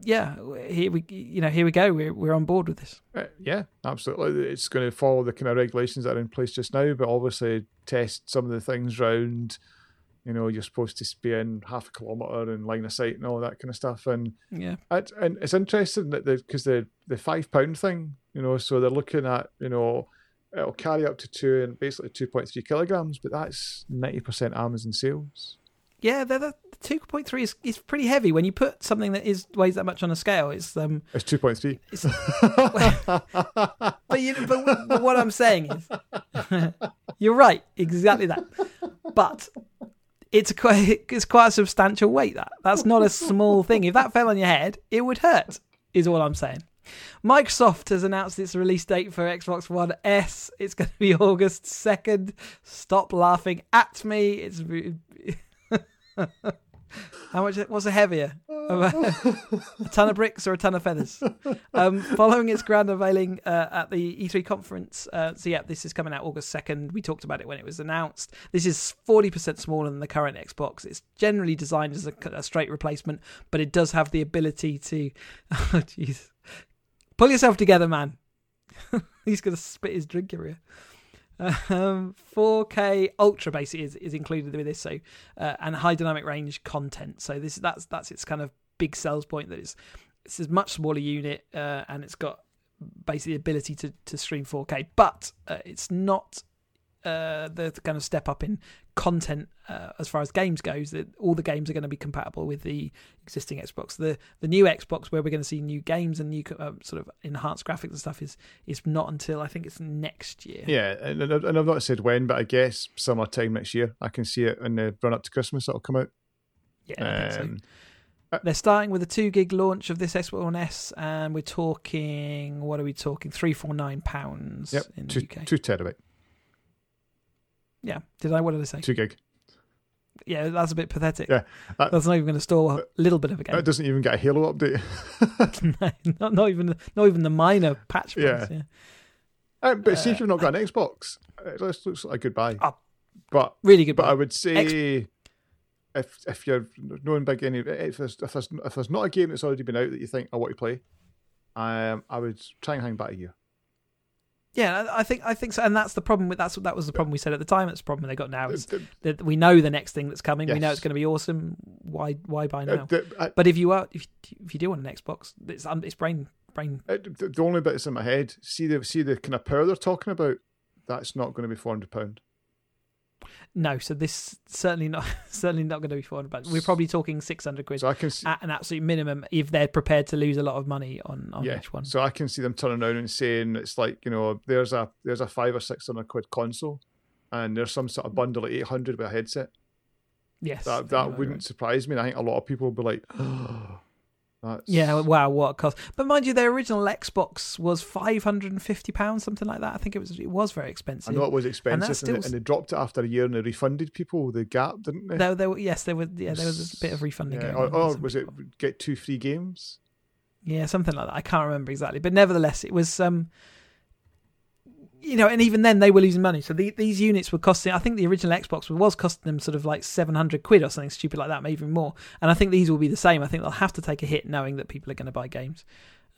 yeah, here we, you know, here we go. We're we're on board with this. Uh, yeah, absolutely. It's going to follow the kind of regulations that are in place just now, but obviously test some of the things round. You know, you're supposed to be in half a kilometre and line of sight and all that kind of stuff. And Yeah, it, and it's interesting that the because the the five pound thing, you know, so they're looking at you know it'll carry up to two and basically two point three kilograms, but that's ninety percent Amazon sales. yeah. The, the two point three is is pretty heavy when you put something that is weighs that much on a scale. It's um, It's two point three. it's, <laughs> but you but, but what I'm saying is, <laughs> you're right, exactly that. But it's quite <laughs> it's quite a substantial weight. That that's not a small thing. If that fell on your head, it would hurt. Is all I'm saying. Microsoft has announced its release date for Xbox One S. It's going to be August 2nd. Stop laughing at me. It's <laughs> <laughs> how much was it heavier? a ton of bricks or a ton of feathers? Um, following its grand unveiling uh, at the E3 conference. Uh, so yeah, this is coming out August 2nd. We talked about it when it was announced. This is 40% smaller than the current Xbox. It's generally designed as a, a straight replacement, but it does have the ability to. <laughs> Oh jeez, pull yourself together, man. <laughs> He's gonna spit his drink everywhere. Um, 4K Ultra basically is, is included with this, so uh, and high dynamic range content. So this that's that's its kind of big sales point that it's it's a much smaller unit uh, and it's got basically the ability to to stream 4K, but uh, it's not uh, the, the kind of step up in content uh, as far as games goes. That all the games are going to be compatible with the existing Xbox. The the new Xbox, where we're going to see new games and new uh, sort of enhanced graphics and stuff, is is not until I think it's next year. Yeah, and, and I've not said when, but I guess summertime next year. I can see it in the run up to Christmas. It'll come out. Yeah, I think so. Um, They're starting with a two gig launch of this Xbox One S, and we're talking. What are we talking? Three four nine pounds Yep, in the two, UK. two terabyte, Yeah, did I? What did I say? two gig. Yeah, that's a bit pathetic. Yeah, that- that's not even going to store a little bit of a game. It doesn't even get a Halo update. <laughs> No, not, not even not even the minor patch. Yeah. points, yeah. Uh, but see if you've not got an Xbox, it looks, looks like a goodbye. Oh, but Really good. but I would say if if you're knowing big any if there's if there's if there's not a game that's already been out that you think I want to play, um, I would try and hang back a year. Yeah, I think I think so, and that's the problem with that's that was the problem we said at the time. That's the problem they got now is that we know the next thing that's coming. We know it's going to be awesome. Why why buy uh, now? the, I- But if you are if if you do want an Xbox, it's um, it's brain brain. uh, the, the only bit that's in my head, see the see the kind of power they're talking about. That's not going to be four hundred pound. No, so this certainly not <laughs> certainly not going to be four hundred. We're probably talking six hundred quid So I can see, at an absolute minimum if they're prepared to lose a lot of money on on yeah. each one. So I can see them turning around and saying it's like you know there's a there's a five or six hundred quid console, and there's some sort of bundle at eight hundred with a headset. Yes, That that wouldn't right. surprise me. And I think a lot of people would be like, <gasps> oh, that's Yeah, wow, what a cost! But mind you, their original Xbox was five hundred and fifty pounds, something like that. I think it was it was very expensive. I know it was expensive, and, still they, and they dropped it after a year, and they refunded people the gap, didn't they? There, yes, there was. Yeah, there was a bit of refunding. Yeah, going or, on. or was it get two free games? Yeah, something like that. I can't remember exactly, but nevertheless, it was. um you know, and even then they were losing money. So the, these units were costing. I think the original Xbox was costing them sort of like seven hundred quid or something stupid like that, maybe even more. And I think these will be the same. I think they'll have to take a hit knowing that people are going to buy games.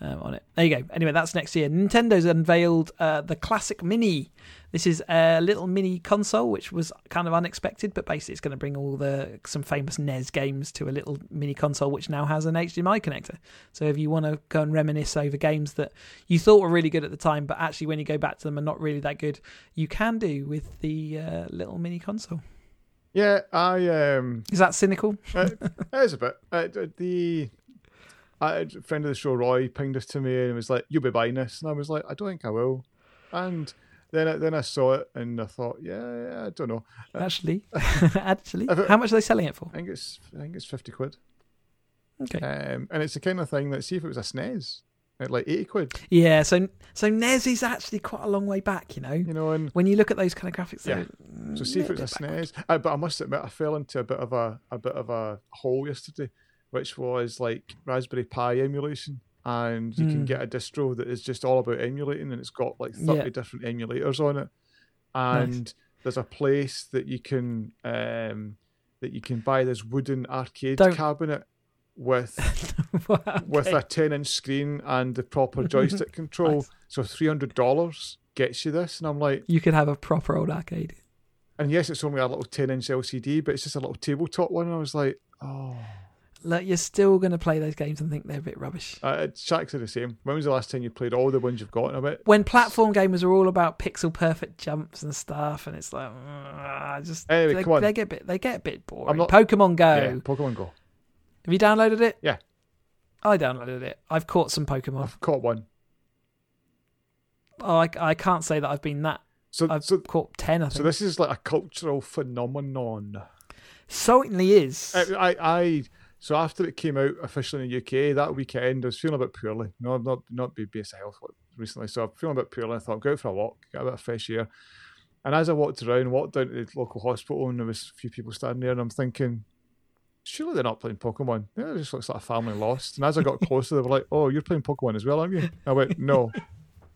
Um, on it. There you go. Anyway, that's next year. Nintendo's unveiled uh, the Classic Mini. This is a little mini console, which was kind of unexpected, but basically it's going to bring all the some famous NES games to a little mini console, which now has an HDMI connector. So if you want to go and reminisce over games that you thought were really good at the time, but actually when you go back to them are not really that good, you can do with the uh, little mini console. Yeah, I um. Is that cynical? uh, <laughs> it is a bit. Uh, the a friend of the show, Roy, pinged this to me and was like, "You'll be buying this," and I was like, "I don't think I will." And then, I, then I saw it and I thought, "Yeah, yeah I don't know." Actually, <laughs> <laughs> actually, it, how much are they selling it for? I think it's I think it's fifty quid. Okay. Um, and it's the kind of thing that see if it was a SNES, at like eighty quid. Yeah, so so NES is actually quite a long way back, you know. You know, and when you look at those kind of graphics, yeah. So see if it was a SNES. Uh, but I must admit, I fell into a bit of a a bit of a hole yesterday which was like Raspberry Pi emulation. And you mm. can hmm. get a distro that is just all about emulating, and it's got like 30 yeah. different emulators on it. And nice. there's a place that you can um, that you can buy this wooden arcade Don't. cabinet with <laughs> okay. with a 10 inch screen and the proper <laughs> joystick control. Nice. So three hundred dollars gets you this, and I'm like, you could have a proper old arcade. And yes, it's only a little 10 inch LCD, but it's just a little tabletop one. And I was like, oh like you're still going to play those games and think they're a bit rubbish. Uh, it's exactly the same. When was the last time you played all the ones you've got in a bit? When platform gamers are all about pixel perfect jumps and stuff, and it's like, uh, just anyway, they, come on. they get a bit they get a bit boring. I'm not, Pokemon Go. Yeah, Pokemon Go. Have you downloaded it? Yeah, I downloaded it. I've caught some Pokemon. I've caught one. Oh, I, I can't say that I've been that. So I've so, caught ten. I think. So this is like a cultural phenomenon. Certainly is. I, I, I so after it came out officially in the UK that weekend, I was feeling a bit poorly. No, I've not not been based health recently, so I'm feeling a bit poorly. I thought, go out for a walk, get a bit of fresh air. And as I walked around, walked down to the local hospital, and there was a few people standing there, and I'm thinking, surely they're not playing Pokemon. Yeah, it just looks like a family lost. And as I got <laughs> closer, they were like, "Oh, you're playing Pokemon as well, aren't you?" I went, "No."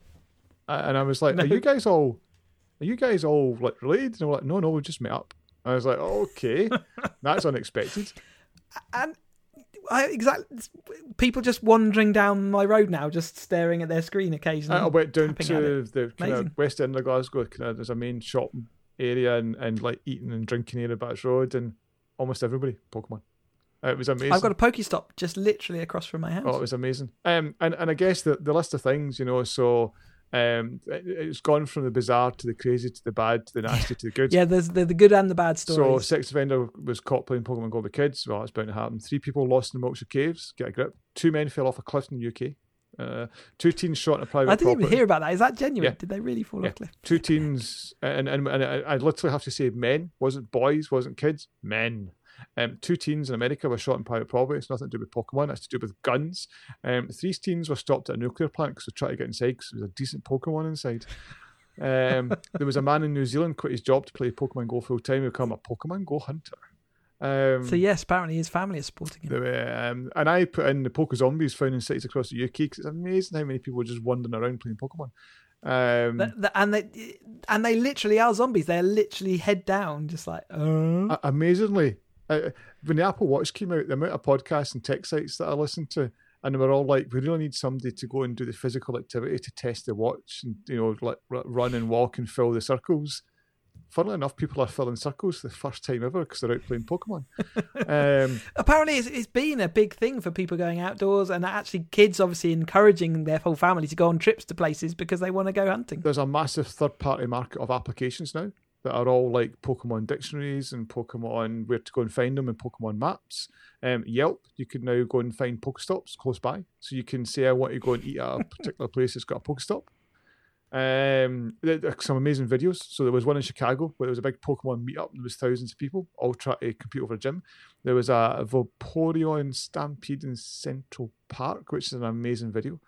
<laughs> and I was like, no. "Are you guys all? Are you guys all like related?" And they were like, "No, no, we just met up." I was like, "Okay, <laughs> that's unexpected." And I exactly people just wandering down my road now, just staring at their screen occasionally. I went down to the kind of west end of Glasgow. Kind of, there's a main shopping area and, and like eating and drinking area Batch Road, and almost everybody Pokemon. It was amazing. I've got a Pokestop just literally across from my house. Oh, it was amazing. Um, and and I guess the the list of things, you know, so um, it's gone from the bizarre to the crazy to the bad to the nasty to the good. yeah, there's the, the good and the bad stories. So, sex offender was caught playing Pokemon Go with kids. Well, that's bound to happen. Three people lost in the Moxie Caves. Get a grip. Two men fell off a cliff in the UK. Uh, two teens shot in a private. I didn't property. even hear about that. Is that genuine? Yeah. Did they really fall yeah. off a cliff? Two teens, and, and and I literally have to say men. Wasn't boys. Wasn't kids. Men. Um, two teens in America were shot in private property. It's nothing to do with Pokemon. It's to do with guns. Um, three teens were stopped at a nuclear plant because they tried to get inside because there was a decent Pokemon inside. Um, <laughs> there was a man in New Zealand quit his job to play Pokemon Go full time. He became a Pokemon Go hunter. Um, so yes, apparently his family is supporting him. Were, um, and I put in the Poke Zombies found in cities across the UK because it's amazing how many people are just wandering around playing Pokemon. Um, the, the, and they and they literally are zombies. They're literally head down, just like. Uh. Amazingly, uh, when the Apple Watch came out, the amount of podcasts and tech sites that I listened to, and they were all like, "We really need somebody to go and do the physical activity to test the watch, and you know, like run and walk and fill the circles." Funnily enough, people are filling circles the first time ever because they're out playing Pokemon. <laughs> um, Apparently, it's, it's been a big thing for people going outdoors, and actually, kids obviously encouraging their whole family to go on trips to places because they want to go hunting. There's a massive third-party market of applications now that are all like Pokemon dictionaries and Pokemon where to go and find them and Pokemon maps. Um, Yelp, you can now go and find Pokestops close by. So you can say, I want to go and eat at a particular place that's got a Pokestop. Um, some amazing videos. So there was one in Chicago where there was a big Pokemon meetup and there was thousands of people all trying to compete over a gym. There was a Vaporeon Stampede in Central Park, which is an amazing video.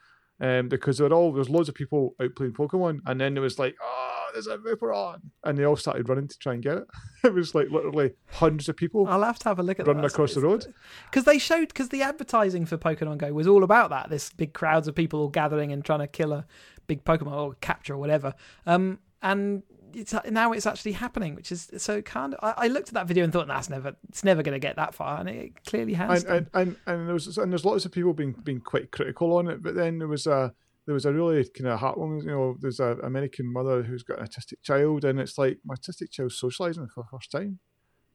Um, because there were all there's loads of people out playing Pokemon, and then there was like, oh, there's a Vaporeon. And they all started running to try and get it. <laughs> it was like literally hundreds of people. I'll have to have a look at running that. across the road. Because they showed, because the advertising for Pokemon Go was all about that. This big crowds of people all gathering and trying to kill a big Pokemon or capture or whatever. Um, and it's now it's actually happening, which is so kind of. I, I looked at that video and thought, that's never, it's never going to get that far, and it clearly has. And and, and and there was and there's lots of people being being quite critical on it, but then there was a there was a really kind of heartwarming. You know, there's a American mother who's got an autistic child, and it's like my autistic child socializing for the first time.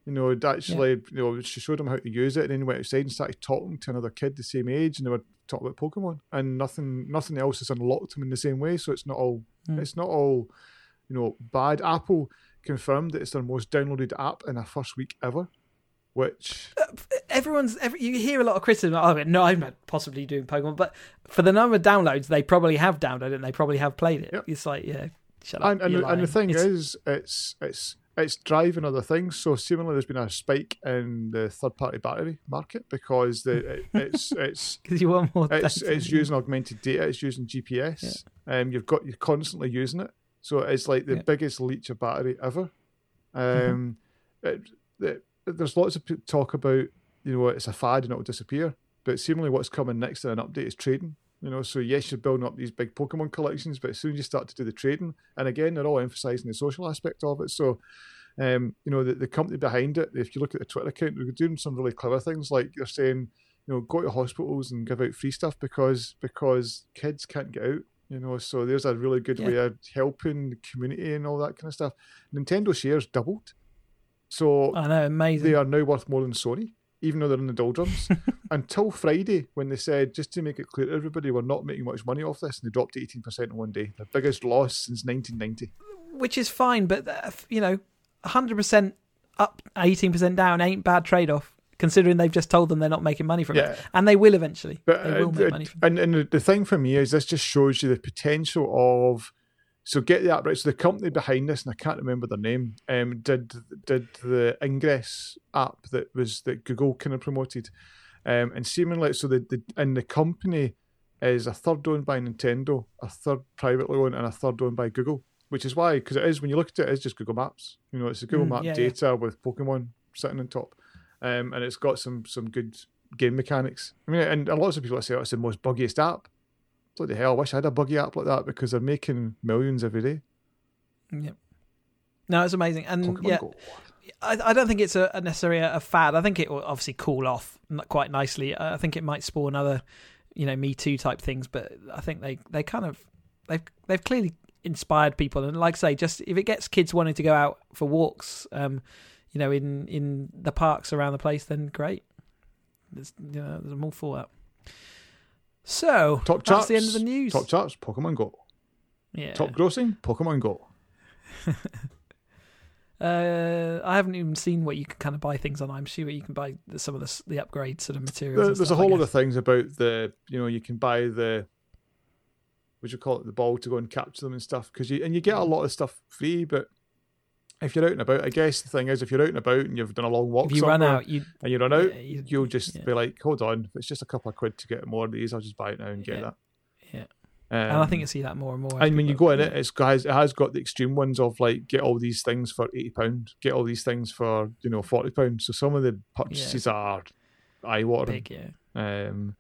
You know, actually, yeah. you know, she showed him how to use it, and then he went outside and started talking to another kid the same age, and they were talking about Pokemon, and nothing, nothing else has unlocked him in the same way. So it's not all, mm. it's not all, you know, bad. Apple confirmed that it's their most downloaded app in a first week ever, which uh, everyone's. Every, you hear a lot of criticism. Oh, no, I'm not possibly doing Pokemon, but for the number of downloads, they probably have downloaded it. and They probably have played it. Yep. It's like, yeah, shut up. And, and, and the thing it's, is, it's it's it's driving other things. So seemingly there's been a spike in the third party battery market because the it, it's <laughs> it's because you want more. It's, it's using augmented data. It's using GPS. Yeah. Um, you've got you're constantly using it, so it's like the yeah. biggest leech of battery ever. Um, it, it, there's lots of talk about you know it's a fad and it'll disappear, but seemingly what's coming next in an update is trading. You know, so yes, you're building up these big Pokemon collections, but as soon as you start to do the trading, and again, they're all emphasizing the social aspect of it. So, um, you know, the, the company behind it, if you look at the Twitter account, they're doing some really clever things. Like they're saying, you know, go to hospitals and give out free stuff because because kids can't get out. You know, so there's a really good yeah. way of helping the community and all that kind of stuff. Nintendo shares doubled, so I know, amazing. They are now worth more than Sony even though they're in the doldrums, <laughs> until Friday when they said, just to make it clear to everybody, we're not making much money off this, and they dropped 18% in one day. The biggest loss since 1990. Which is fine, but, uh, you know, 100% up, 18% down ain't bad trade off. Considering they've just told them they're not making money from yeah. it, and they will eventually. But, they will uh, make money. From and, and the thing for me is this just shows you the potential of so get the app right. So the company behind this, and I can't remember their name, um, did did the Ingress app that was that Google kind of promoted, um, and seemingly so the, the and the company is a third owned by Nintendo, a third privately owned, and a third owned by Google. Which is why, because it is when you look at it, it's just Google Maps. You know, it's the Google mm, Map yeah, data yeah. with Pokemon sitting on top, um, and it's got some some good game mechanics. I mean, and lots of people say oh, it's the most buggiest app bloody hell, I wish I had a buggy app like that because they're making millions every day. Yep. No, it's amazing, and Pokemon yeah, Go. I, I don't think it's a, a necessarily a, fad. I think it will obviously cool off quite nicely. I think it might spawn other, you know, Me Too type things, but I think they they kind of they've they've clearly inspired people, and like I say, just if it gets kids wanting to go out for walks, um, you know, in in the parks around the place, then great. There's you know, I'm all for that. So top charts, that's the end of the news. Top charts, Pokemon Go. Yeah. Top grossing, Pokemon Go. <laughs> uh, I haven't even seen what you can kind of buy things on. I'm sure you can buy some of the the upgrade sort of materials. There, there's stuff, a whole lot of things about the you know you can buy the what you call it the ball to go and capture them and stuff because you and you get a lot of stuff free, but if you're out and about, I guess the thing is, if you're out and about and you've done a long walk, if you run out, you, and you run out, yeah, you, will just yeah. be like, "Hold on, it's just a couple of quid to get more of these, I'll just buy it now and get yeah. that." Yeah, um, and I think you see that more and more. And when you go in it, it's guys, it has got the extreme ones of like get all these things for eighty pound, get all these things for you know forty pound. So some of the purchases are eye watering. Yeah. Um,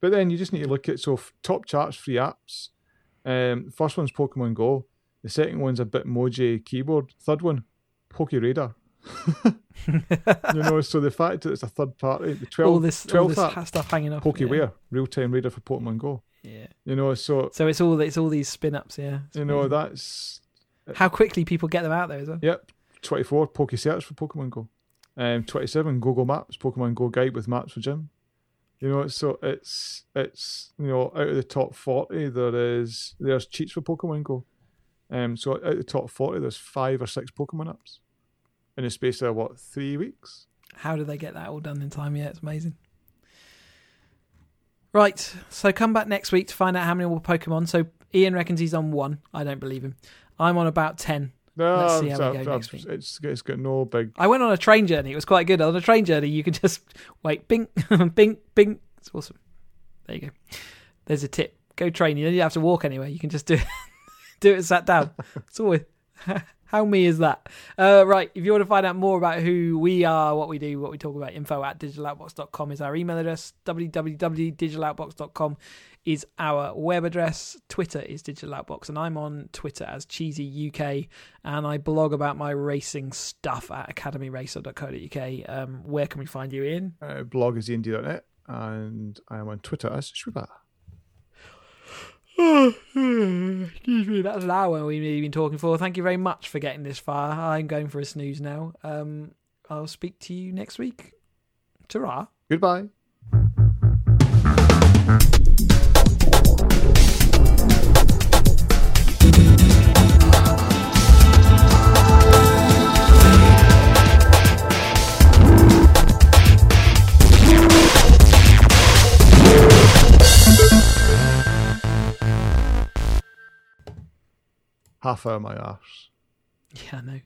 but then you just need to look at so top charts free apps. Um, first one's Pokemon Go. The second one's a Bitmoji keyboard. Third one, Poke Radar. <laughs> you know, so the fact that it's a third party, the 12, all this, 12 all this app, stuff hanging up, Pokeware, yeah. real time radar for Pokemon Go. Yeah. You know, so so it's all it's all these spin ups, yeah. It's you know, that's how quickly people get them out there as well. Yep. Twenty four Poke Search for Pokemon Go. Um, twenty seven Google Maps, Pokemon Go guide with maps for gym. You know, so it's it's you know out of the top forty there is there's cheats for Pokemon Go. Um, so out of the top forty there's five or six Pokemon apps in a space of what three weeks. How do they get that all done in time? Yeah, it's amazing. Right, so come back next week to find out how many more Pokemon. So Ian reckons he's on one. I don't believe him. I'm on about ten. No, Let's see how we go next week. It's, it's got no big. I went on a train journey. It was quite good. On a train journey, you can just wait, bing, bing, bing. It's awesome. There you go. There's a tip. Go train. You don't have to walk anywhere. You can just do it, do it sat down. <laughs> It's always <laughs> How me is that? Uh, right, if you want to find out more about who we are, what we do, what we talk about, info at digitaloutbox.com is our email address. www.digitaloutbox.com is our web address. Twitter is digitaloutbox, and I'm on Twitter as Cheesy UK, and I blog about my racing stuff at academyracer.co.uk. Um, where can we find you in? Uh, blog is ind.net, and I am on Twitter as Schwuba. <sighs> Excuse me, that's an hour we've been talking for. Thank you very much for getting this far. I'm going for a snooze now. Um, I'll speak to you next week. Ta Goodbye. Half hour my arse. Yeah, I know.